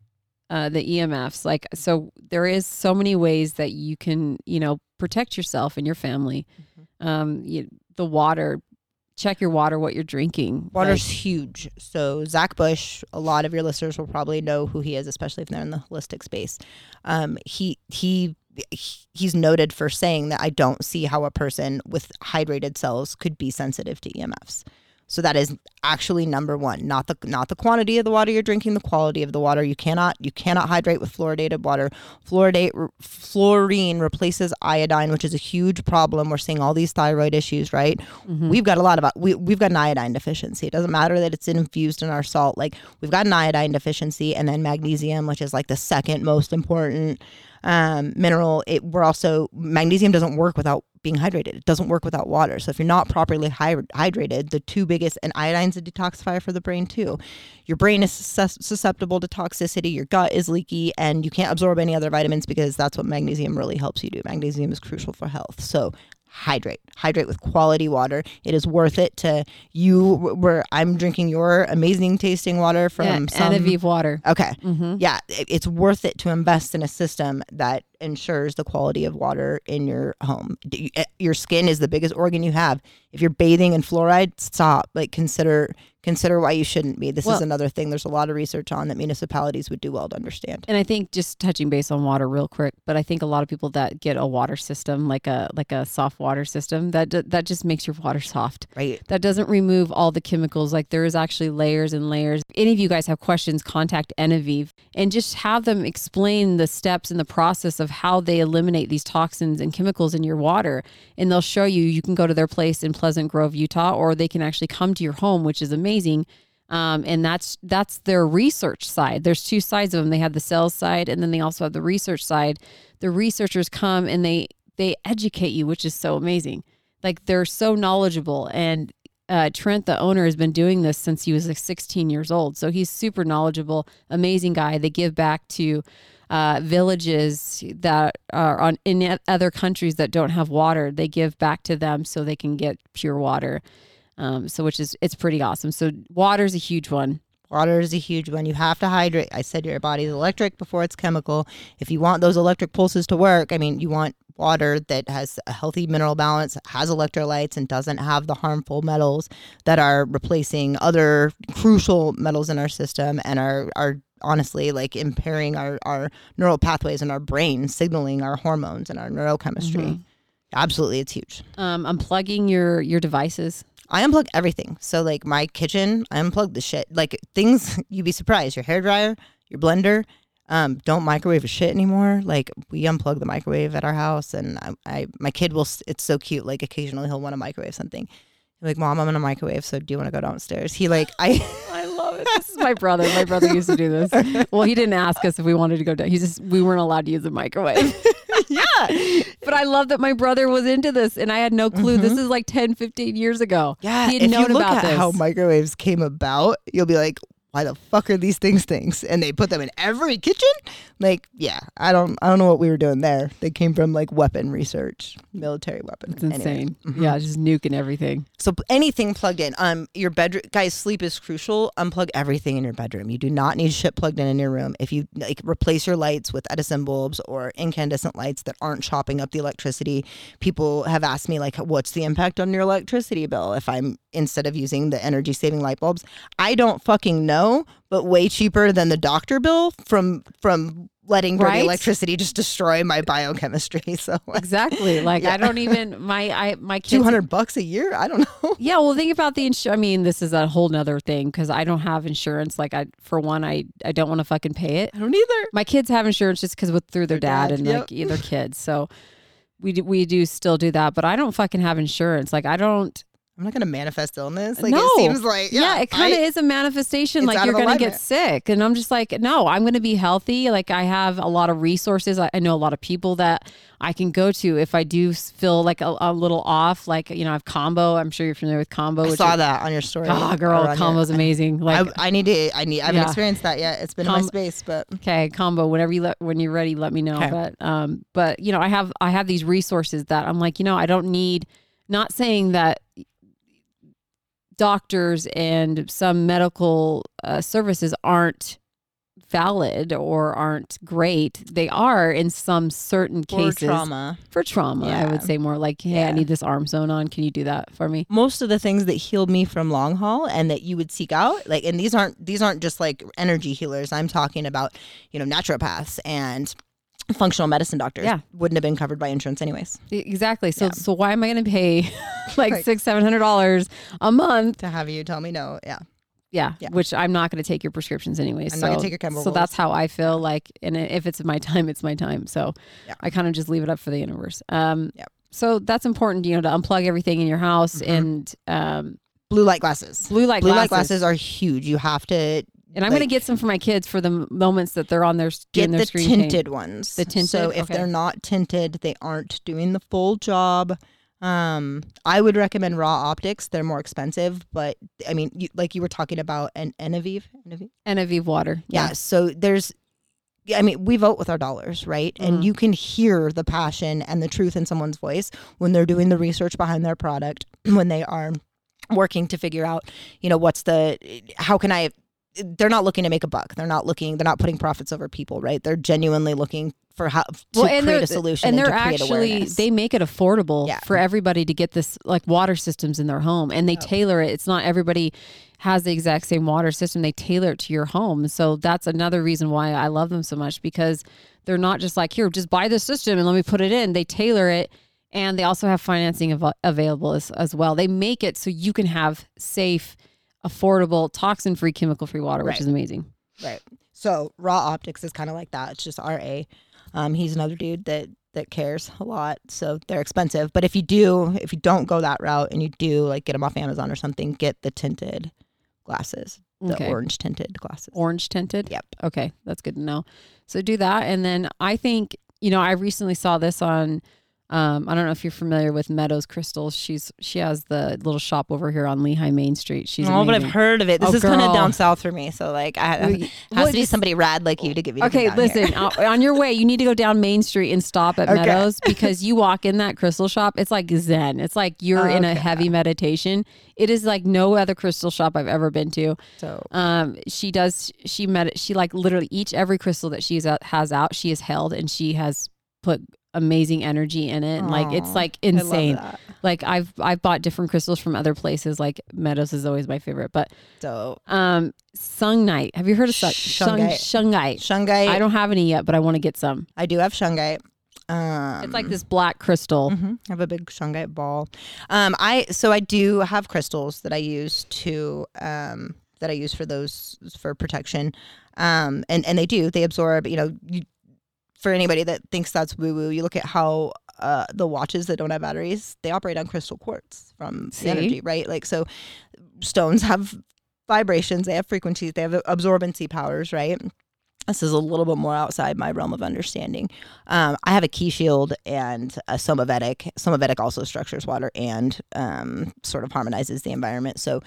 uh, the EMFs. Like, so there is so many ways that you can, you know, protect yourself and your family. Um, you, the water, check your water, what you're drinking. Water's Like, huge. So Zach Bush, a lot of your listeners will probably know who he is, especially if they're in the holistic space. Um, he he he's noted for saying that I don't see how a person with hydrated cells could be sensitive to EMFs. So that is actually number one, not the not the quantity of the water you're drinking, the quality of the water. You cannot you cannot hydrate with fluoridated water. Fluoridate fluorine replaces iodine, which is a huge problem. We're seeing all these thyroid issues, right? Mm-hmm. We've got a lot of we we've got an iodine deficiency. It doesn't matter that it's infused in our salt. Like we've got an iodine deficiency, and then magnesium, which is like the second most important um, mineral. It we're also magnesium doesn't work without being hydrated. It doesn't work without water. So if you're not properly hy- hydrated, the two biggest and iodine's a detoxifier for the brain too. Your brain is sus- susceptible to toxicity. Your gut is leaky, and you can't absorb any other vitamins because that's what magnesium really helps you do. Magnesium is crucial for health. So hydrate. Hydrate with quality water. It is worth it to you where i'm drinking your amazing tasting water from yeah, some Anaviv water. okay. Mm-hmm. yeah it- it's worth it to invest in a system that ensures the quality of water in your home. Eh, your skin is the biggest organ you have. If you're bathing in fluoride stop. Like consider consider why you shouldn't be this Well- is another thing there's a lot of research on that municipalities would do well to understand And I think just touching base on water real quick, but I think a lot of people that get a water system like a like a soft water system that that just makes your water soft. right That doesn't remove all the chemicals. Like there is actually layers and layers. If any of you guys have questions, contact Enaviv and just have them explain the steps in the process of how they eliminate these toxins and chemicals in your water. And they'll show you. You can go to their place in Pleasant Grove, Utah, or they can actually come to your home, which is amazing. Um, and that's that's their research side. There's two sides of them. They have the sales side, and then they also have the research side. The researchers come and they they educate you, which is so amazing. Like they're so knowledgeable. And uh, Trent, the owner, has been doing this since he was like 16 years old. So he's super knowledgeable, amazing guy. They give back to uh, villages that are on in other countries that don't have water. They give back to them so they can get pure water. Um, so which is it's pretty awesome. So water is a huge one. Water is a huge one. You have to hydrate. I said your body's electric before it's chemical. If you want those electric pulses to work, I mean, you want water that has a healthy mineral balance, has electrolytes, and doesn't have the harmful metals that are replacing other crucial metals in our system and are are honestly like impairing our, our neural pathways in our brain, signaling our hormones and our neurochemistry. Absolutely, it's huge. Um, unplugging your your devices. I unplug everything. So like my kitchen, I unplug the shit. Like things *laughs* you'd be surprised. Your hair dryer, your blender. Um, don't microwave a shit anymore. Like we unplug the microwave at our house, and I, I my kid will. It's so cute. Like occasionally he'll want to microwave something. I'm like, mom, I'm in a microwave. So do you want to go downstairs? He like I. *laughs* I love it. This is my *laughs* brother. My brother used to do this. Well, he didn't ask us if we wanted to go down. He just we weren't allowed to use the microwave. *laughs* yeah. But I love that my brother was into this and I had no clue. This mm-hmm. is like 10, 15 years ago. Yeah. He had if known you look about at this. how microwaves came about, you'll be like, why the fuck are these things things? And they put them in every kitchen? Like, yeah, I don't I don't know what we were doing there. They came from like weapon research, military weapon. it's insane. Yeah, just nuking everything. So anything plugged in. Um, your bedroom, guys, sleep is crucial. Unplug everything in your bedroom. You do not need shit plugged in in your room. If you like replace your lights with Edison bulbs or incandescent lights that aren't chopping up the electricity, people have asked me like, what's the impact on your electricity bill if I'm instead of using the energy saving light bulbs. I don't fucking know, but way cheaper than the doctor bill from from letting dirty Right? electricity just destroy my biochemistry. *laughs* So Exactly. *laughs* Like Yeah. I don't even *laughs* my I my kids. two hundred bucks a year? I don't know. Yeah, well, think about the insurance. I mean, this is a whole nother thing because I don't have insurance. Like, I for one, I I don't want to fucking pay it. I don't either. My kids have insurance just because with through their Their dad, dad, and yep. like either kids. So we do, we do still do that, but I don't fucking have insurance. Like, I don't. I'm not gonna manifest illness. Like No. it seems like Yeah, yeah, it kind of is a manifestation. Like you're of gonna get sick, and I'm just like, no, I'm gonna be healthy. Like I have a lot of resources. I, I know a lot of people that I can go to if I do feel like a, a little off. Like you know, I have Kambo. I'm sure you're familiar with Kambo. I saw is- that on your story. Oh, girl, on your- amazing. Like, I, I need to. I need. I haven't Yeah. experienced that yet. It's been in my space, but okay, Kambo. Whenever you let, when you're ready, let me know. Okay. But, um, but you know, I have, I have these resources that I'm like, you know, I don't need. Not saying that doctors and some medical uh, services aren't valid or aren't great. They are in some certain for cases trauma. For trauma, I would say more like, hey, Yeah. I need this arm sewn on. Can you do that for me? most of the things that healed me from long haul and that you would seek out like and these aren't these aren't just like energy healers i'm talking about you know naturopaths and functional medicine doctors Yeah. wouldn't have been covered by insurance anyways Exactly. So, Yeah. so why am I going to pay *laughs* like Right. six, seven hundred dollars a month to have you tell me no yeah Yeah, Yeah. which I'm not going to take your prescriptions anyway. I'm so, not gonna take your chemicals. So that's how I feel like, and if it's my time, it's my time. So Yeah. I kind of just leave it up for the universe. Um, Yep. So that's important, you know, to unplug everything in your house Mhm. and um, blue light glasses blue light blue glasses. light glasses are huge you have to And I'm going to get some for my kids for the moments that they're on their get their the screen paint. tinted ones The tinted? so if Okay. they're not tinted they aren't doing the full job um i would recommend Ra Optics they're more expensive but i mean you, like you were talking about an Enevive, Enevive? water. yeah. so there's i mean we vote with our dollars right Mhm. and you can hear the passion and the truth in someone's voice when they're doing the research behind their product *clears throat* when they are working to figure out you know what's the how can i they're not looking to make a buck. They're not looking they're not putting profits over people right? They're genuinely looking for how to Well, and create a solution and and, they're actually awareness. they make it affordable Yeah. for everybody to get this like water systems in their home and they Yep. tailor it. It's not everybody has the exact same water system. They tailor it to your home. So that's another reason why i love them so much because they're not just like here just buy this system and let me put it in. They tailor it and they also have financing av- available as, as well. They make it so you can have safe affordable toxin free chemical free water which Right. is amazing Right. So Ra Optics is kind of like that. It's just RA. Um, he's another dude that that cares a lot. So they're expensive. But if you do, if you don't go that route and you do like get them off Amazon or something, get the tinted glasses, the Okay. orange tinted glasses. orange tinted. Yep. Okay, that's good to know. So do that, and then I think you know I recently saw this on. Um, I don't know if you're familiar with Meadows Crystals. She's she has the little shop over here on Lehi Main Street. She's oh, but I've heard of it. This Oh, is kind of down south for me. So like, I, it has well, to be somebody rad like you to give me. Okay, listen. on your way, you need to go down Main Street and stop at *laughs* Okay. Meadows because you walk in that crystal shop. It's like Zen. It's like you're in a heavy meditation. It is like no other crystal shop I've ever been to. So Um, she does. She met. She like literally each every crystal that she's out, has out, she has held and she has put amazing energy in it. And like it's like insane. Like I've I've bought different crystals from other places. Like Meadows is always my favorite. But So um, Sungite. Have you heard of Sung- Sung- Shungite. Shungite? shungite. I don't have any yet, but I want to get some. I do have shungite. Um, It's like this black crystal. Mhm. I have a big shungite ball. Um, I so I do have crystals that I use to um that I use for those for protection. Um, and and they do they absorb. You know, you, for anybody that thinks that's woo woo, you look at how. Uh, the watches that don't have batteries, they operate on crystal quartz from See? energy, right? Like so, stones have vibrations, they have frequencies, they have absorbency powers, right? This is a little bit more outside my realm of understanding. Um, I have a Qi Shield and a Somavedic. Somavedic also structures water and um, sort of harmonizes the environment. So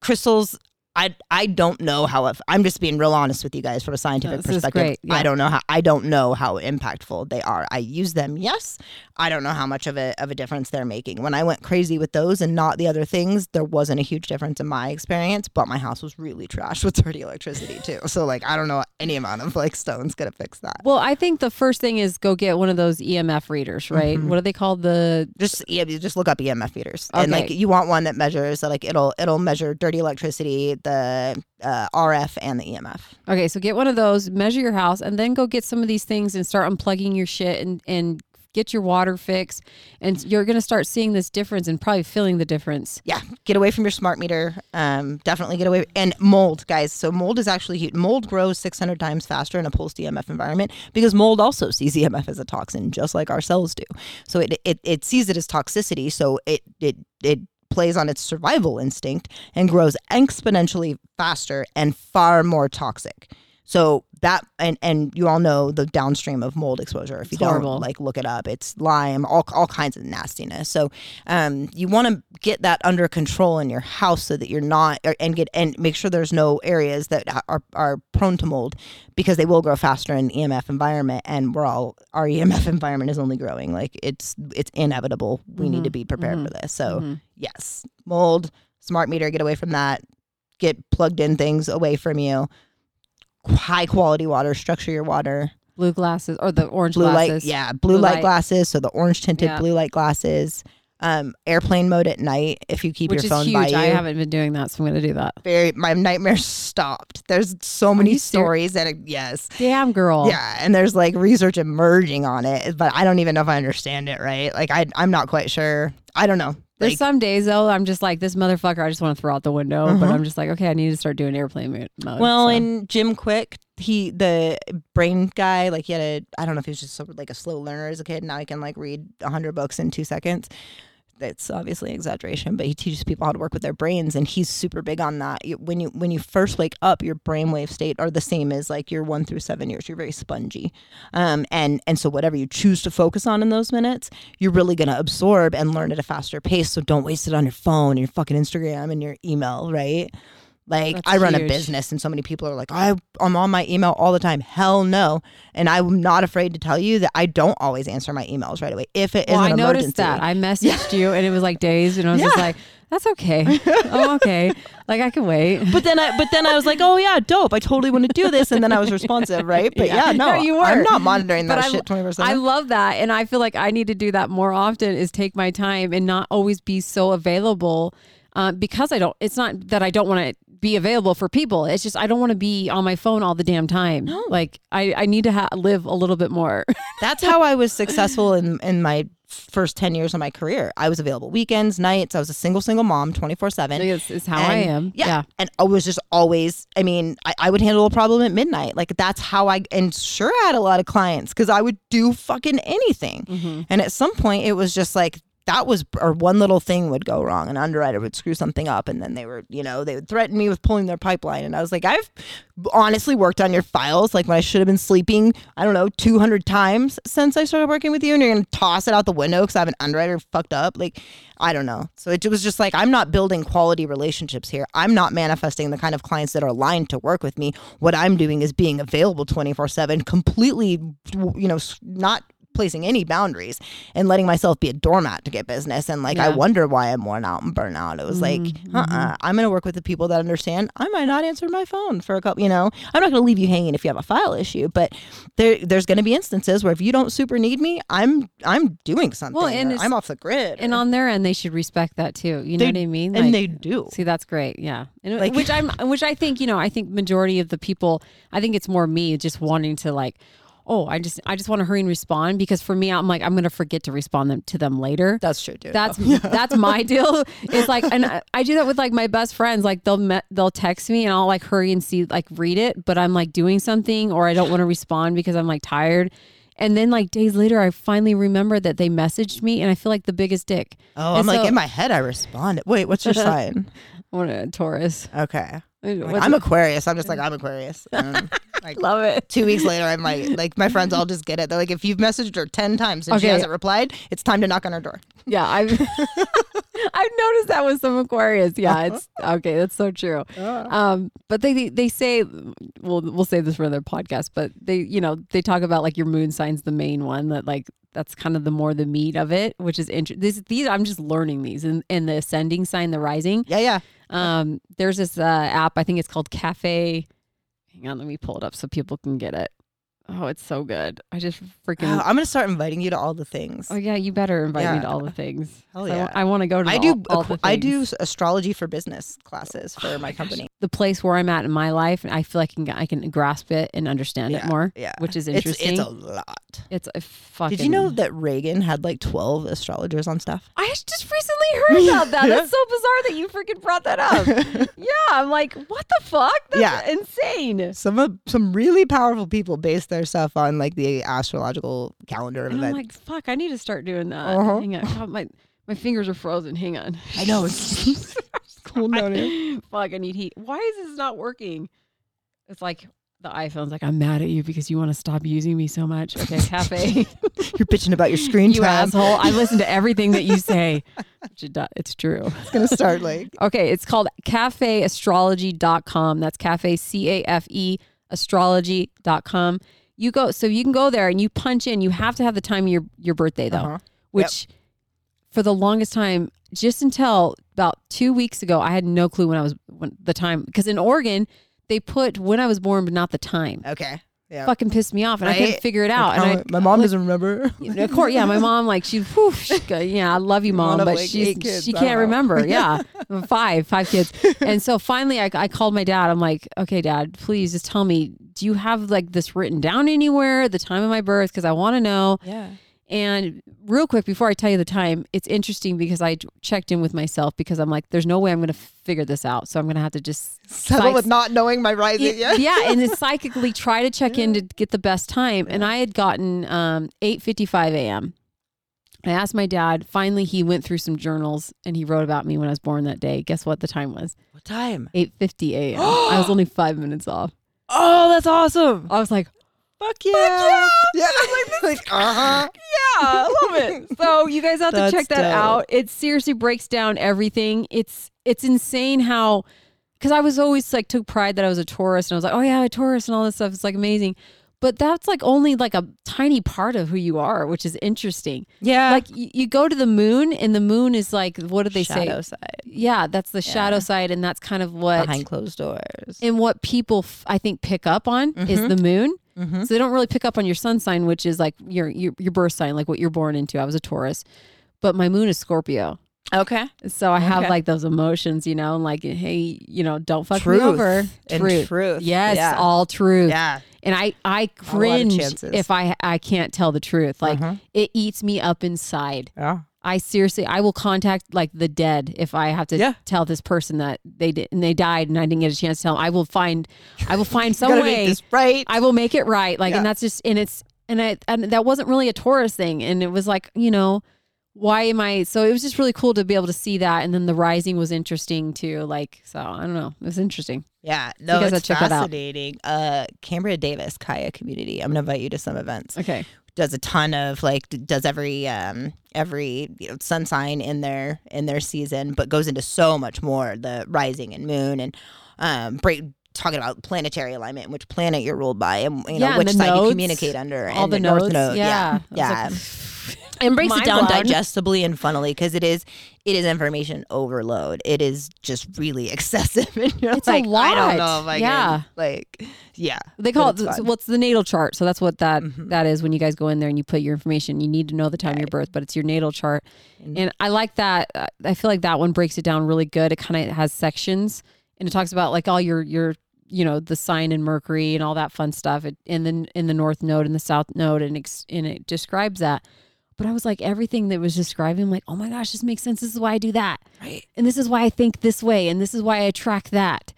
crystals, I I don't know how if, I'm just being real honest with you guys from a scientific perspective. yeah. I don't know how I don't know how impactful they are. I use them, yes. I don't know how much of a of a difference they're making. When I went crazy with those and not the other things, there wasn't a huge difference in my experience. But my house was really trashed with dirty electricity too. So like I don't know any amount of like stones gonna fix that. Well, I think the first thing is go get one of those EMF readers, right? Mm-hmm. What are they called? The just yeah, just look up EMF meters, and like you want one that measures like it'll it'll measure dirty electricity, the uh, RF, and the EMF. okay, so get one of those, measure your house, and then go get some of these things and start unplugging your shit and and get your water fixed, and you're gonna start seeing this difference and probably feeling the difference. Yeah, get away from your smart meter. Um, definitely get away and mold, guys. So mold is actually huge. Mold grows 600 times faster in a pulsed EMF environment because mold also sees EMF as a toxin, just like our cells do. So it it, it sees it as toxicity. So it it it plays on its survival instinct and grows exponentially faster and far more toxic. So that and and you all know the downstream of mold exposure. If you It's don't like look it up, it's Lyme, all all kinds of nastiness. So um, you want to get that under control in your house so that you're not or- and get and make sure there's no areas that are are prone to mold because they will grow faster in the EMF environment and we're all our EMF *laughs* environment is only growing. Like it's it's inevitable. We need to mm-hmm. be prepared for mm-hmm. this. So mm-hmm. yes, mold, smart meter, get away from that. Get plugged in things away from you. High quality water, structure your water. Blue glasses or the orange Blue light, glasses. yeah, blue, Blue light, light. glasses. So the orange tinted Yeah. blue light glasses. Um, airplane mode at night if you keep which your phone huge. by you. I haven't been doing that, so I'm gonna do that. Very, my nightmare stopped. There's so many you ser- stories that it, yes, Damn, girl. yeah, and there's like research emerging on it, but I don't even know if I understand it right. Like I, I'm not quite sure. I don't know. There's Like, some days though I'm just like this motherfucker. I just want to throw out the window, but uh-huh. I'm just like, okay, I need to start doing airplane mode. Well, so. and Jim Kwik, he the brain guy, like he had a I don't know if he was just so, like a slow learner as a kid. Now he can like read hundred books in two seconds. That's obviously exaggeration, but he teaches people how to work with their brains, and he's super big on that. When you when you first wake up, your brainwave state are the same as like your one through seven years. You're very spongy, um, and and so whatever you choose to focus on in those minutes, you're really gonna absorb and learn at a faster pace. So don't waste it on your phone and your fucking Instagram and your email, right? Like That's I run a business and so many people are like, I, I'm on my email all the time. Hell no. And I'm not afraid to tell you that I don't always answer my emails right away. If it is well, I an noticed emergency. that. I *laughs* messaged you and it was like days, and I was just like, that's okay. I'm okay. Like I can wait. but then I but then I was like, oh yeah, dope. I totally want to do this. And then I was responsive, right? But *laughs* yeah, Yeah. no, No, you I'm not monitoring that I- shit 24 I love that. And I feel like I need to do that more often is take my time and not always be so available uh, because I don't, it's not that I don't want to be available for people. It's just, I don't want to be on my phone all the damn time. No. Like I, I need to ha- live a little bit more. *laughs* That's how I was successful in, in my first 10 years of my career. I was available weekends, nights. I was a single, single mom 24 7. it's, it's how I am. Yeah. yeah. And I was just always, I mean, I, I would handle a problem at midnight. Like that's how I, and sure, I had a lot of clients because I would do fucking anything. Mm-hmm. And at some point, it was just like, that was, or one little thing would go wrong. An underwriter would screw something up, and then they were, you know, they would threaten me with pulling their pipeline. And I was like, I've honestly worked on your files, like when I should have been sleeping, I don't know, 200 times since I started working with you, and you're to toss it out the window because I have an underwriter fucked up. Like, I don't know. So it was just like, I'm not building quality relationships here. I'm not manifesting the kind of clients that are aligned to work with me. What I'm doing is being available 24 7, completely, you know, not placing any boundaries and letting myself be a doormat to get business. And like, I Yeah. Mm-hmm. wonder why I'm worn out and burnt out. It was like, uh uh-uh, I'm going to work with the people that understand. I might not answer my phone for a couple, you know, I'm not going to leave you hanging if you have a file issue, but there, there's going to be instances where if you don't super need me, I'm, I'm doing something. Well, and I'm off the grid. And on their end, they should respect that too. You know what I mean? and they do. See, that's great. Yeah, and Like- which I'm, which I think you know, I think majority of the people, I think it's more me just wanting to like, oh, I just, I just want to hurry and respond because for me, I'm like, I'm gonna forget to respond them, to them later. That's true, too. That's *laughs* that's my deal. It's like, and I, I do that with like my best friends. Like they'll me- they'll text me and I'll like hurry and see like read it, but I'm like doing something or I don't want to respond because I'm like tired. And then like days later, I finally remember that they messaged me, and I feel like the biggest dick. oh, I'm And like in my head, I responded. Wait, what's your *laughs* sign? What a Taurus. Okay. What's I'm? Aquarius. I'm just like I'm Aquarius. *laughs* Um, Like Love it. two weeks later, I'm like, like my friends all just get it. They're like, if you've messaged her ten times and she hasn't replied, it's time to knock on her door. Yeah, I've *laughs* I've noticed that with some Aquarius. Yeah, it's okay. That's so true. Um, but they they say, well, we'll save this for another podcast. But they, you know, they talk about like your moon sign's the main one that like that's kind of the more the meat of it, which is interesting. These these I'm just learning these and and the ascending sign, the rising. Yeah, yeah. Um, there's this uh, app. I think it's called Cafe. Hang on, let me pull it up so people can get it. Oh, it's so good. I just freaking. Wow, I'm gonna start inviting you to all the things. Oh yeah, you better invite me to all the things. Hell So I- yeah. I, want to go to. I the- do. All, all I do astrology for business classes for oh my company. the place where I'm at in my life, and I feel like I can, I can grasp it and understand it more. yeah. which is interesting. it's a lot. It's a fucking. Did you know that Reagan had like 12 astrologers on staff? I just recently heard about that. *laughs* That's so bizarre that you freaking brought that up. *laughs* yeah, I'm like, what the fuck? That's Yeah. insane. Some of some really powerful people based their stuff on like the astrological calendar of And I'm like, fuck, I need to start doing that. Uh-huh. Hang on, God, my my fingers are frozen. Hang on. I know *laughs* it's cool down here. Fuck, I need heat. Why is this not working? It's like the iPhone's like, I'm mad at you because you want to stop using me so much. Okay, *laughs* cafe. You're bitching about your screen *laughs* you time. asshole. I listen to everything that you say. Which it do- It's true. It's gonna start like Okay, it's called cafeastrology.com. That's cafe, C A F E, astrology.com. You go, so you can go there and you punch in. You have to have the time of your, your birthday, though, Uh-huh. which for the longest time, just until about two weeks ago, I had no clue when I was, when the time, because in Oregon, they put when I was born, but not the time. okay. Yeah. Fucking pissed me off, and I couldn't figure it out. Like, and I, my mom doesn't remember. of course, yeah. My mom, like, she, whew, she go- yeah, I love you, *laughs* mom, but like, kids, she can't know. remember. *laughs* Yeah, five, five kids. And so finally, I, I called my dad. I'm like, okay, dad, please just tell me, do you have like this written down anywhere? The time of my birth, because I want to know. Yeah. And real quick, before I tell you the time, it's interesting because I checked in with myself because I'm like, there's no way I'm going to figure this out. So I'm going to have to just Settle psych- with not knowing my rising. yeah, Yeah. yeah, and then *laughs* psychically try to check in to get the best time. And I had gotten um, 8:55 a.m. I asked my dad. Finally, he went through some journals and he wrote about me when I was born that day. Guess what the time was? What time? 8:50 a.m. *gasps* I was only five minutes off. Oh, that's awesome. I was like, Fuck yeah. Yeah. *laughs* like, uh-huh. yeah, I love it. *laughs* So you guys have to check that dope. out. It seriously breaks down everything. It's it's insane how because I was always like took pride that I was a Taurus and I was like, oh yeah, a Taurus and all this stuff. It's like amazing. But that's like only like a tiny part of who you are, which is interesting. Yeah. Like you, you go to the moon and the moon is like what do they Shadow say? Shadow side. Yeah, that's the shadow side and that's kind of what Behind closed doors. and what people f- I think pick up on is Mhm. the moon. Mhm. So they don't really pick up on your sun sign, which is like your, your your birth sign, like what you're born into. I was a Taurus, but my moon is Scorpio, Okay. so I have Okay. like those emotions, you know, and like hey, you know, don't fuck Truth. me over. And Truth, truth. yes, Yeah. all truth. Yeah. And I I cringe if I I can't tell the truth. Like Uh-huh. it eats me up inside. Yeah. I seriously, I will contact like the dead if I have to Yeah. tell this person that they did and they died and I didn't get a chance to tell them. I will find, I will find *laughs* some way. make this right. I will make it right. Like, Yeah. and that's just, and it's, and I, and that wasn't really a Taurus thing. And it was like, you know, why am I? So it was just really cool to be able to see that. And then the rising was interesting too. Like, so I don't know. It was interesting. yeah. No, it's fascinating. Uh, Cambria Davis, Kaya community. I'm gonna invite you to some events. Okay. Does a ton of like does every um every you know, sun sign in their in their season, but goes into so much more the rising and moon and um break talking about planetary alignment which planet you're ruled by and you know Yeah, which the side you communicate under All and the north nodes. node. Yeah. Yeah. Was *laughs* and breaks it down blown. digestibly and funnily because it is it is information overload. It is just really *laughs* excessive. And you're It's a like, I don't know lot. if I Yeah. can, like yeah. They call it it's the, fun. what's the natal chart. So that's what that Mhm. that is when you guys go in there and you put your information. You need to know the time of your birth, but it's your natal chart. And- And I like that. uh, I feel like that one breaks it down really good. It kind of has sections and it talks about like all your your you know the sign and Mercury and all that fun stuff. It, and then in the north node and the south node and ex, and it describes that. But I was like everything that was describing. I'm like, oh my gosh, this makes sense. This is why I do that, Right. and this is why I think this way, and this is why I attract that.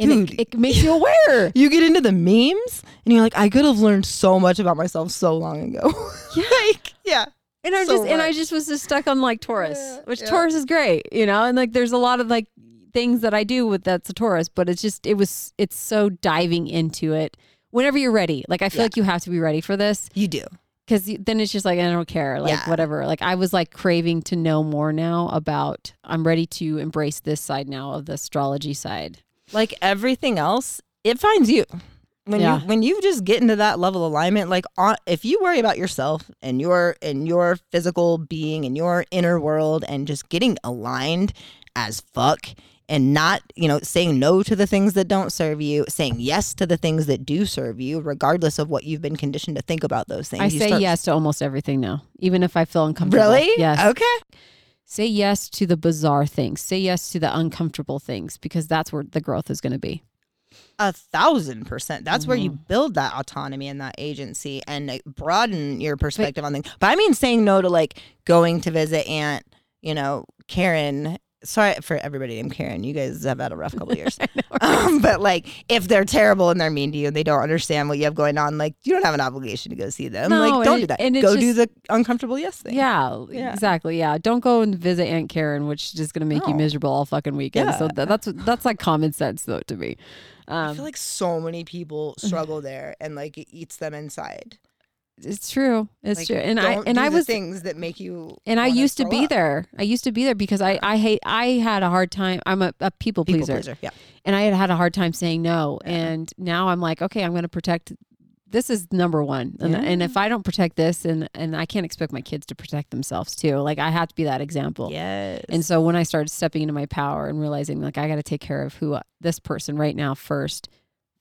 And Dude. it, it makes you aware. *laughs* You get into the memes and you're like, I could have learned so much about myself so long ago. *laughs* Yeah. like, yeah. And I So just and I just was just stuck on like Taurus, Yeah, which yeah. Taurus is great, you know. And like there's a lot of like things that I do with that's a Taurus, but it's just it was it's so diving into it whenever you're ready. Like I feel Yeah. like you have to be ready for this You do. Because then it's just like I don't care, like Yeah. whatever. Like I was like craving to know more now about. I'm ready to embrace this side now of the astrology side. Like everything else, it finds you. When Yeah. you when you just get into that level of alignment, like on, if you worry about yourself and your and your physical being and your inner world and just getting aligned as fuck and not, you know, saying no to the things that don't serve you, saying yes to the things that do serve you, regardless of what you've been conditioned to think about those things. I You say start- yes to almost everything now, even if I feel uncomfortable. Really? Yes. Okay. Say yes to the bizarre things. Say yes to the uncomfortable things because that's where the growth is going to be. A thousand percent. That's where you Mm-hmm. build that autonomy and that agency and like, broaden your perspective on things. But I mean, saying no to like going to visit Aunt, you know, Karen. Sorry for everybody named Karen. You guys have had a rough couple *laughs* years. um, *laughs* but like, if they're terrible and they're mean to you and they don't understand what you have going on, like, you don't have an obligation to go see them. No, like, don't do that. and Go do the uncomfortable yes thing. Yeah, Yeah. exactly. Yeah, don't go and visit Aunt Karen, which is just going to make you miserable all fucking weekend. So that, that's that's like common sense though to me. I Um, feel like so many people *laughs* struggle there and like it eats them inside. It's true. It's Like, true. And I and I was things that make you and I used to be up. there. I used to be there because I I hate I had a hard time. I'm a, a people, People pleaser, pleaser. Yeah. and I had had a hard time saying no. And now I'm like, okay, I'm going to protect. This is number one, and, and if I don't protect this, and and I can't expect my kids to protect themselves too. Like I have to be that example. Yes. And so when I started stepping into my power and realizing like I got to take care of who this person right now first,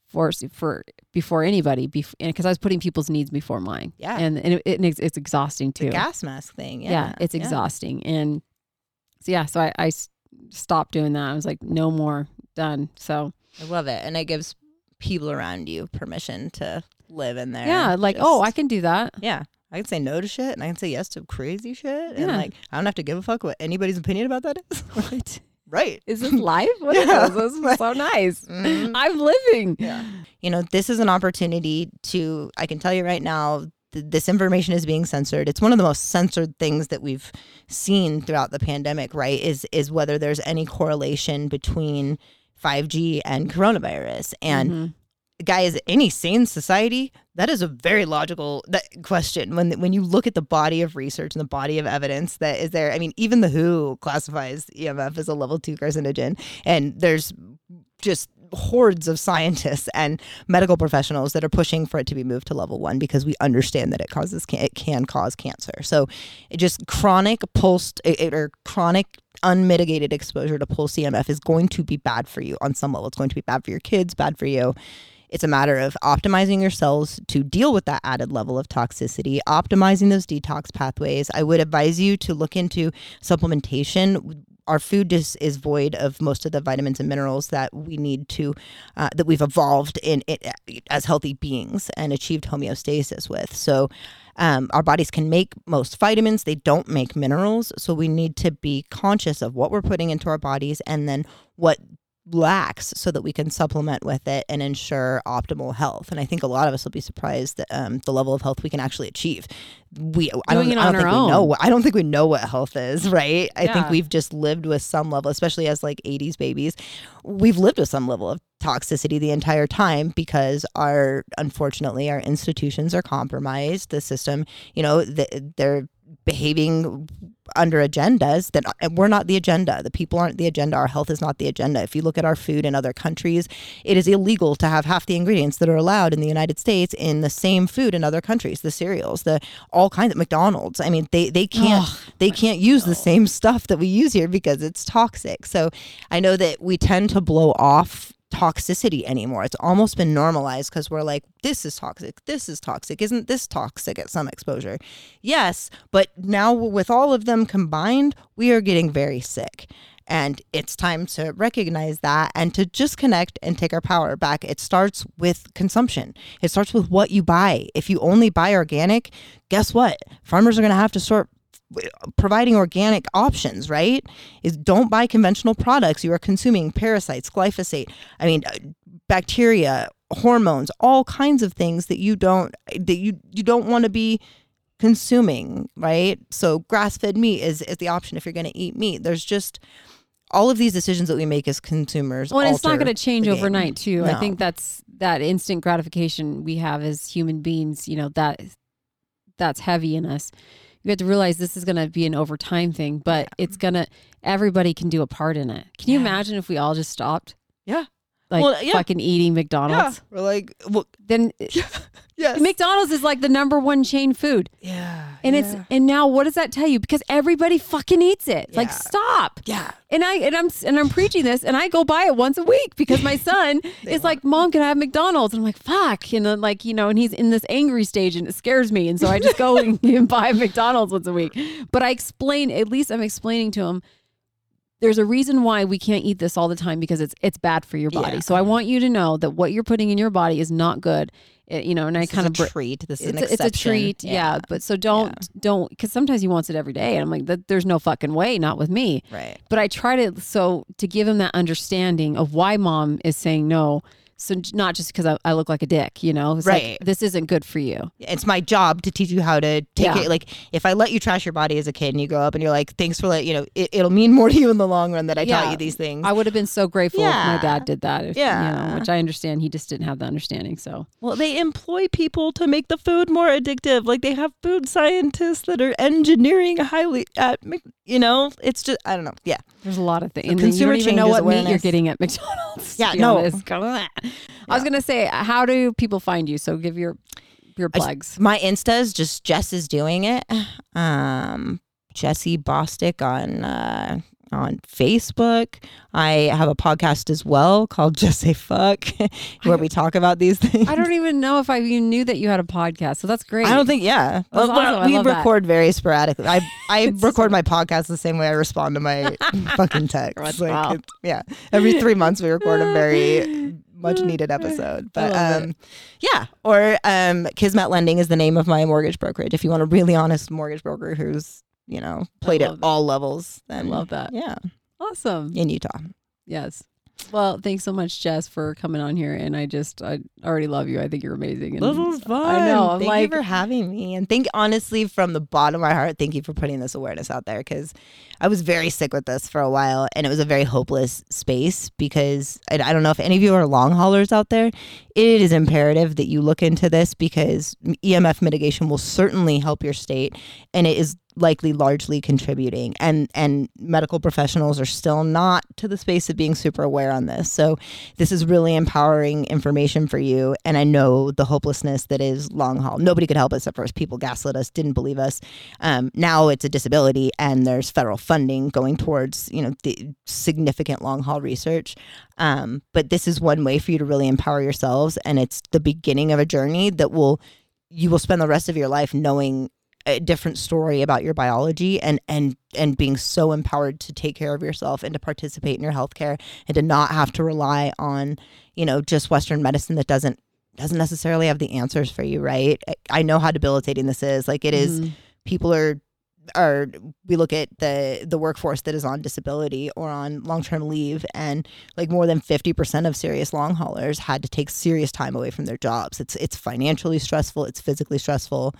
for for before anybody, because I was putting people's needs before mine. Yeah. and and it, it, it's, exhausting too. the gas mask thing. Yeah. yeah, it's exhausting, and so yeah, so I, I stopped doing that. I was like, no more, done. So I love it. And it gives people around you permission to live in there. yeah, like oh, I can do that. Yeah. I can say no to shit and I can say yes to crazy shit. And like I don't have to give a fuck what anybody's opinion about that is. *laughs* What right. is this life? What is *laughs* Yeah. this? This is so nice. Mhm. I'm living. Yeah. You know, this is an opportunity to, I can tell you right now, th- this information is being censored. It's one of the most censored things that we've seen throughout the pandemic, right? Is is whether there's any correlation between 5G and coronavirus. And Mhm. guys, any sane society, that is a very logical question. When when you look at the body of research and the body of evidence that is there, I mean, even the WHO classifies EMF as a level two carcinogen, and there's just hordes of scientists and medical professionals that are pushing for it to be moved to level one because we understand that it causes it can cause cancer. So, it just chronic pulsed or chronic unmitigated exposure to pulse EMF is going to be bad for you on some level. It's going to be bad for your kids, bad for you. It's a matter of optimizing your cells to deal with that added level of toxicity, optimizing those detox pathways. I would advise you to look into supplementation. Our food just is void of most of the vitamins and minerals that we need to, uh, that we've evolved in it as healthy beings and achieved homeostasis with. So, um, our bodies can make most vitamins, they don't make minerals. So, we need to be conscious of what we're putting into our bodies and then what lacks so that we can supplement with it and ensure optimal health. And I think a lot of us will be surprised at um, the level of health we can actually achieve. We I don't, I don't think our we know what I don't think we know what health is, right? I think we've just lived with some level, especially as like 80s babies, we've lived with some level of toxicity the entire time because our unfortunately our institutions are compromised. The system, you know, the, they're behaving under agendas that we're not the agenda. The people aren't the agenda. Our health is not the agenda. If you look at our food in other countries, it is illegal to have half the ingredients that are allowed in the United States in the same food in other countries. The cereals, the all kinds of McDonald's. I mean, they they can't they can't use the same stuff that we use here because it's toxic. So I know that we tend to blow off toxicity anymore. It's almost been normalized because we're like, this is toxic, this is toxic, isn't this toxic at some exposure? Yes, but now with all of them combined, we are getting very sick. And it's time to recognize that and to just connect and take our power back. It starts with consumption. It starts with what you buy. If you only buy organic, guess what? Farmers are going to have to start providing organic options, right? Is don't buy conventional products. You are consuming parasites, glyphosate. I mean, uh, bacteria, hormones, all kinds of things that you don't that you you don't want to be consuming, right? So grass-fed meat is is the option if you're going to eat meat. There's just all of these decisions that we make as consumers. Well, and it's not going to change overnight, too. I think that's that instant gratification we have as human beings, you know, that that's heavy in us. You have to realize this is going to be an overtime thing, but it's going to everybody can do a part in it. Can you Yeah. imagine if we all just stopped Yeah. Like Well, yeah. fucking eating McDonald's? We're like, well, Then *laughs* yes. McDonald's is like the number one chain food. yeah. And it's and now what does that tell you? Because everybody fucking eats it. Like stop. yeah. And I and I'm and I'm preaching this, and I go buy it once a week because my son *laughs* is like, "Mom, can I have McDonald's?" And I'm like, "Fuck," and then like you know, and he's in this angry stage, and it scares me, and so I just go *laughs* and, and buy McDonald's once a week. But I explain, at least I'm explaining to him. There's a reason why we can't eat this all the time because it's it's bad for your body. Yeah. So I want you to know that what you're putting in your body is not good. It- you know, and I kind of a treat. This is it's an a, it's a treat, yeah. But so don't don't because sometimes he wants it every day, and I'm like, that, there's no fucking way, not with me. Right. But I try to so to give him that understanding of why mom is saying no. So not just because I, I look like a dick, you know, It's like, Right. this isn't good for you. It's my job to teach you how to take Yeah. it. Like, if I let you trash your body as a kid and you grow up and you're like, thanks for let you know, it, it'll mean *laughs* more to you in the long run that I Yeah. taught you these things. I would have been so grateful if my dad did that. If, you Yeah. know, which I understand he just didn't have the understanding. So Well, they employ people to make the food more addictive. Like they have food scientists that are engineering highly at, you know, it's just I don't know. Yeah, there's a lot of things. So then you consumer don't even know what meat you're getting at McDonald's. Yeah, no. honest. I was gonna say, how do people find you? So give your your I plugs. my Insta is just Jess is doing it. Um, Jesse Bostick on uh, on Facebook. I have a podcast as well called *laughs* Just Say Fuck, *laughs* where we talk about these things. I don't even know if I even knew that you had a podcast. So that's great. I don't think, yeah. Well, awesome. I we love that. record very sporadically. I *laughs* I record my podcast the same way I respond to my fucking text. That's Like, wild. yeah, every three months we record a very much needed episode. But um, yeah, or um, Kismet Lending is the name of my mortgage brokerage. If you want a really honest mortgage broker who's you know played at love it. all levels, then love that. Yeah, Awesome. in Utah. Yes. Well, thanks so much, Jess, for coming on here. And I just, I already love you. I think you're amazing. And This was fun. I know. I'm thank like, you for having me, and thank honestly from the bottom of my heart, thank you for putting this awareness out there because I was very sick with this for a while, and it was a very hopeless space because and I don't know if any of you are long haulers out there. It is imperative that you look into this because EMF mitigation will certainly help your state, and it is likely largely contributing and and medical professionals are still not to the space of being super aware on this. So this is really empowering information for you and i know the hopelessness that is long haul. Nobody could help us at first people gaslit us didn't believe us. Um, now it's a disability and there's federal funding going towards you know the significant long haul research. Um, but this is one way for you to really empower yourselves and it's the beginning of a journey that will you will spend the rest of your life knowing a different story about your biology and and and being so empowered to take care of yourself and to participate in your healthcare and to not have to rely on you know just western medicine that doesn't doesn't necessarily have the answers for you right? I- know how debilitating this is. Like it is Mhm. people are are we look at the the workforce that is on disability or on long-term leave and like more than 50% of serious long haulers had to take serious time away from their jobs. It's it's financially stressful. It's physically stressful.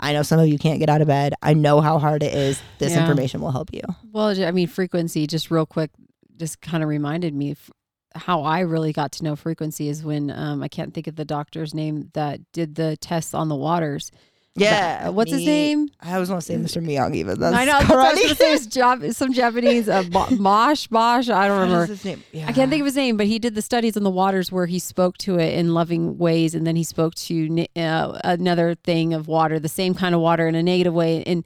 I know some of you can't get out of bed. I know how hard it is. This Yeah. information will help you. Well, I mean, frequency, just real quick, just kind of reminded me f- how I really got to know frequency is when um, I can't think of the doctor's name that did the tests on the waters. Yeah what's his name? i was going to say mr miyagi but that's I know. That's what I was karate. gonna say is *laughs* Jap- some Japanese uh, Mosh Bosh. I don't remember. his name? I can't think of his name, but he did the studies on the waters where he spoke to it in loving ways, and then he spoke to uh, another thing of water, the same kind of water in a negative way, and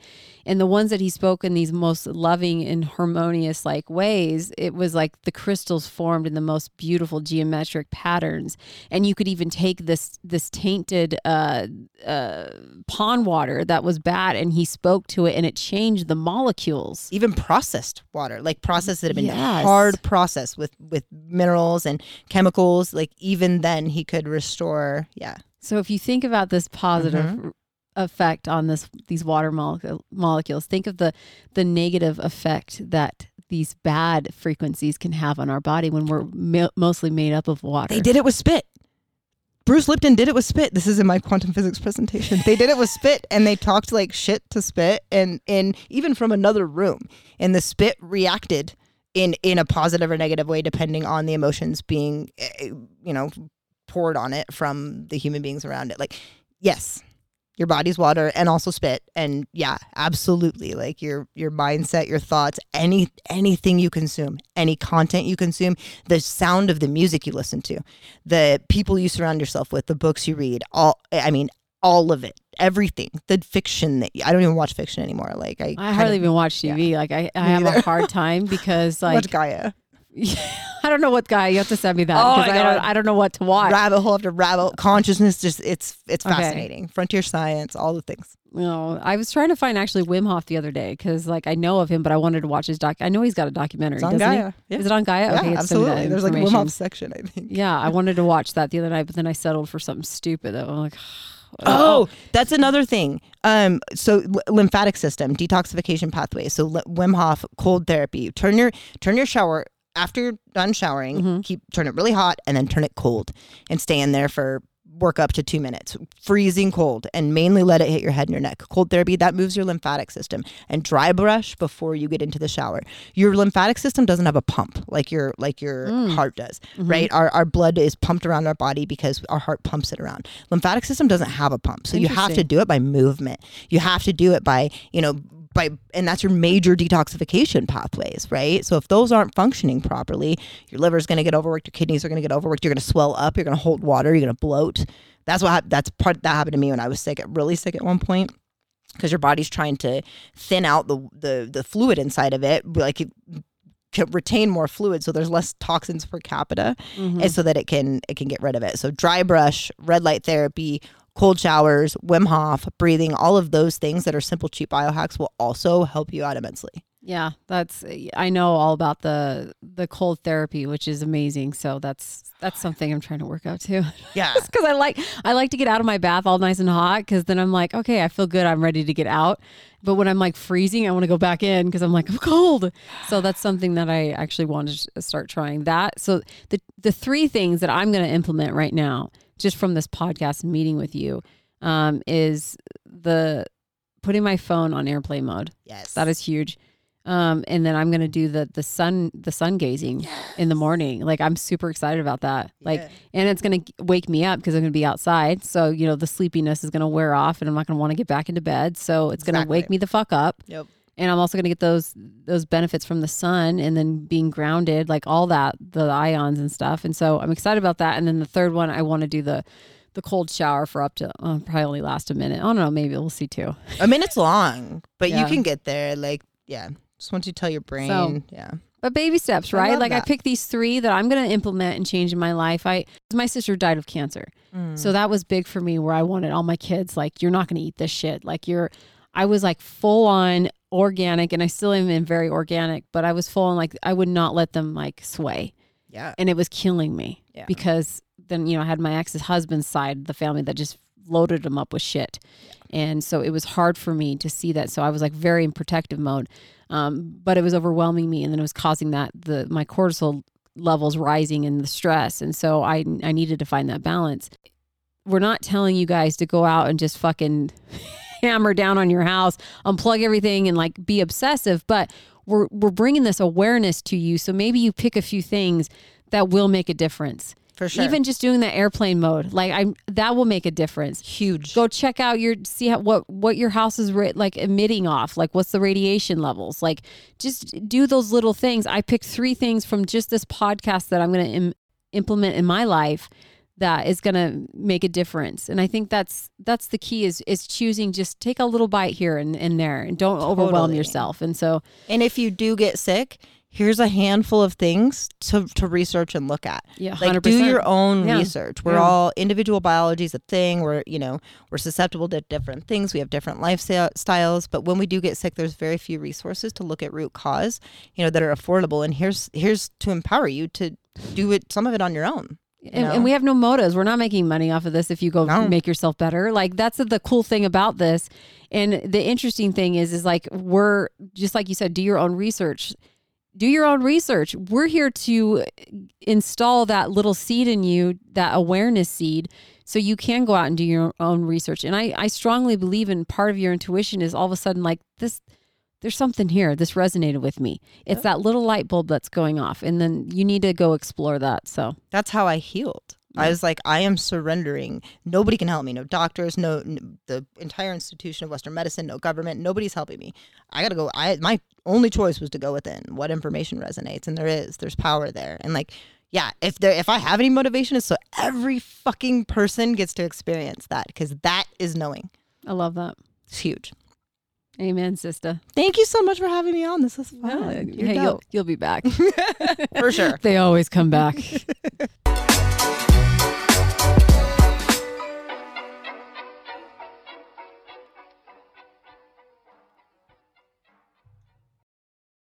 and the ones that he spoke in these most loving and harmonious like ways, it was like the crystals formed in the most beautiful geometric patterns, and you could even take this this tainted uh, uh, pond water that was bad, and he spoke to it, and it changed the molecules. even processed water like processed that have been Yes. hard processed with with minerals and chemicals like even then he could restore yeah So if you think about this positive Mm-hmm. Effect on this these water molecule, molecules, think of the the negative effect that these bad frequencies can have on our body when we're mo- mostly made up of water. they did it with spit. Bruce lipton did it with spit. This is in my quantum physics presentation. They did it with spit and they talked like shit to spit and and even from another room. And the spit reacted in in a positive or negative way depending on the emotions being eh, you know poured on it from the human beings around it. Like, yes, your body's water and also spit. And yeah, absolutely. Like your your mindset, your thoughts, any anything you consume, any content you consume, the sound of the music you listen to, the people you surround yourself with, the books you read, all I mean, all of it. Everything. The fiction that I don't even watch fiction anymore. Like I I hardly of even watch TV. Like I, I have a hard time *laughs* because like watch Gaia. *laughs* I don't know what guy you have to send me that Oh because my I don't I don't know what to watch. Rabbit hole after rabbit hole. consciousness just it's it's Okay. fascinating. Frontier science, all the things. No, I was trying to find actually Wim Hof the other day because like I know of him, but I wanted to watch his doc. I know he's got a documentary. It's on? Gaia. Yeah. Is it on Gaia? Yeah, okay, it's send me that absolutely. There's like a Wim. Hof section, I think. Yeah, I wanted to watch that the other night, but then I settled for something stupid. That I'm like, *sighs* Oh, that's another thing. Um, so l- lymphatic system, detoxification pathways. So Wim Hof, cold therapy. Turn your turn your shower after you're done showering. Mhm. Keep turn it really hot and then turn it cold, and stay in there for work up to two minutes, freezing cold, and mainly let it hit your head and your neck. Cold therapy that moves your lymphatic system, and dry brush before you get into the shower. Your lymphatic system doesn't have a pump like your like your Mm. heart does Mhm. right? Our, our blood is pumped around our body because our heart pumps it around. Lymphatic system doesn't have a pump. So you have to do it by movement. You have to do it by, you know, by and that's your major detoxification pathways, right? So if those aren't functioning properly, your liver's going to get overworked, your kidneys are going to get overworked, you're going to swell up, you're going to hold water, you're going to bloat. That's what that's part that happened to me when I was sick, really sick at one point because your body's trying to thin out the the the fluid inside of it, like it can retain more fluid so there's less toxins per capita Mhm. and so that it can it can get rid of it. So dry brush, red light therapy, cold showers, Wim Hof, breathing, all of those things that are simple cheap biohacks will also help you out immensely. yeah, that's I know all about the the cold therapy, which is amazing. So that's that's something I'm trying to work out too. *laughs* Yeah. because I like I like to get out of my bath all nice and hot because then I'm like, okay, I feel good. I'm ready to get out. But when I'm like freezing, I want to go back in because I'm like I'm cold. So that's something that I actually want to start trying. That so the the three things that I'm going to implement right now, just from this podcast and meeting with you, um, is the putting my phone on airplane mode. Yes. That is huge. Um, and then I'm gonna do the the sun the sun gazing in the morning. Like I'm super excited about that. Like Yeah. and it's going to wake me up because I'm going to be outside. So, you know, the sleepiness is going to wear off and I'm not going to want to get back into bed. So, it's going to wake me the fuck up. Yep. And I'm also going to get those those benefits from the sun and then being grounded, like all that, the ions and stuff. And so, I'm excited about that. And then the third one, I want to do the the cold shower for up to uh, probably only last a minute. I don't know, maybe we'll see too. A minute's long, but you can get there like yeah. Just once you tell your brain, So- yeah. But baby steps, right? love like I picked these three that I'm going to implement and change in my life. I my sister died of cancer. Mm. So that was big for me where I wanted all my kids like you're not going to eat this shit. Like you're I was like full on organic and I still am in very organic, but I was full on like I would not let them like sway. yeah. And it was killing me Yeah. because then you know I had my ex's husband's side the family that just loaded them up with shit. And so it was hard for me to see that. So I was like very in protective mode. Um, but it was overwhelming me and then it was causing that the my cortisol levels rising and the stress. And so I I needed to find that balance. We're not telling you guys to go out and just fucking hammer down on your house, unplug everything and like be obsessive, but we're we're bringing this awareness to you so maybe you pick a few things that will make a difference. For sure. Even just doing the airplane mode, like I that will make a difference huge. go check out your see how, what what your house is ra- like emitting off like what's the radiation levels like just do those little things i picked three things from just this podcast that i'm going to Im- implement in my life that is going to make a difference and i think that's that's the key is is choosing just take a little bite here and, and there and don't overwhelm yourself and so And if you do get sick, here's a handful of things to, to research and look at. yeah 100%. Like do your own Yeah. research. We're Yeah. all individual biology is a thing. We're you know we're susceptible to different things. We have different lifestyles. But when we do get sick, there's very few resources to look at root cause. You know that are affordable. And here's here's to empower you to do it some of it on your own. And, and we have no motives. We're not making money off of this if you go No. make yourself better. Like that's the cool thing about this. And the interesting thing is is like we're just like you said, do your own research. Do your own research. We're here to install that little seed in you, that awareness seed, so you can go out and do your own research. And I, I strongly believe in part of your intuition is all of a sudden like this there's something here. This resonated with me. It's that little light bulb that's going off. And then you need to go explore that. So That's how I healed. I was like, I am surrendering. Nobody can help me. No doctors, no n- the entire institution of Western medicine, no government. Nobody's helping me. I gotta go. I my only choice was to go within. What information resonates, and there is. There's power there, and like. Yeah, if there if I have any motivation, it's so every fucking person gets to experience that because that is knowing. I love that. It's huge. Amen, sister. Thank you so much for having me on. This was fun. Yeah, You're hey, you'll, you'll be back. *laughs* for sure. *laughs* they always come back. *laughs*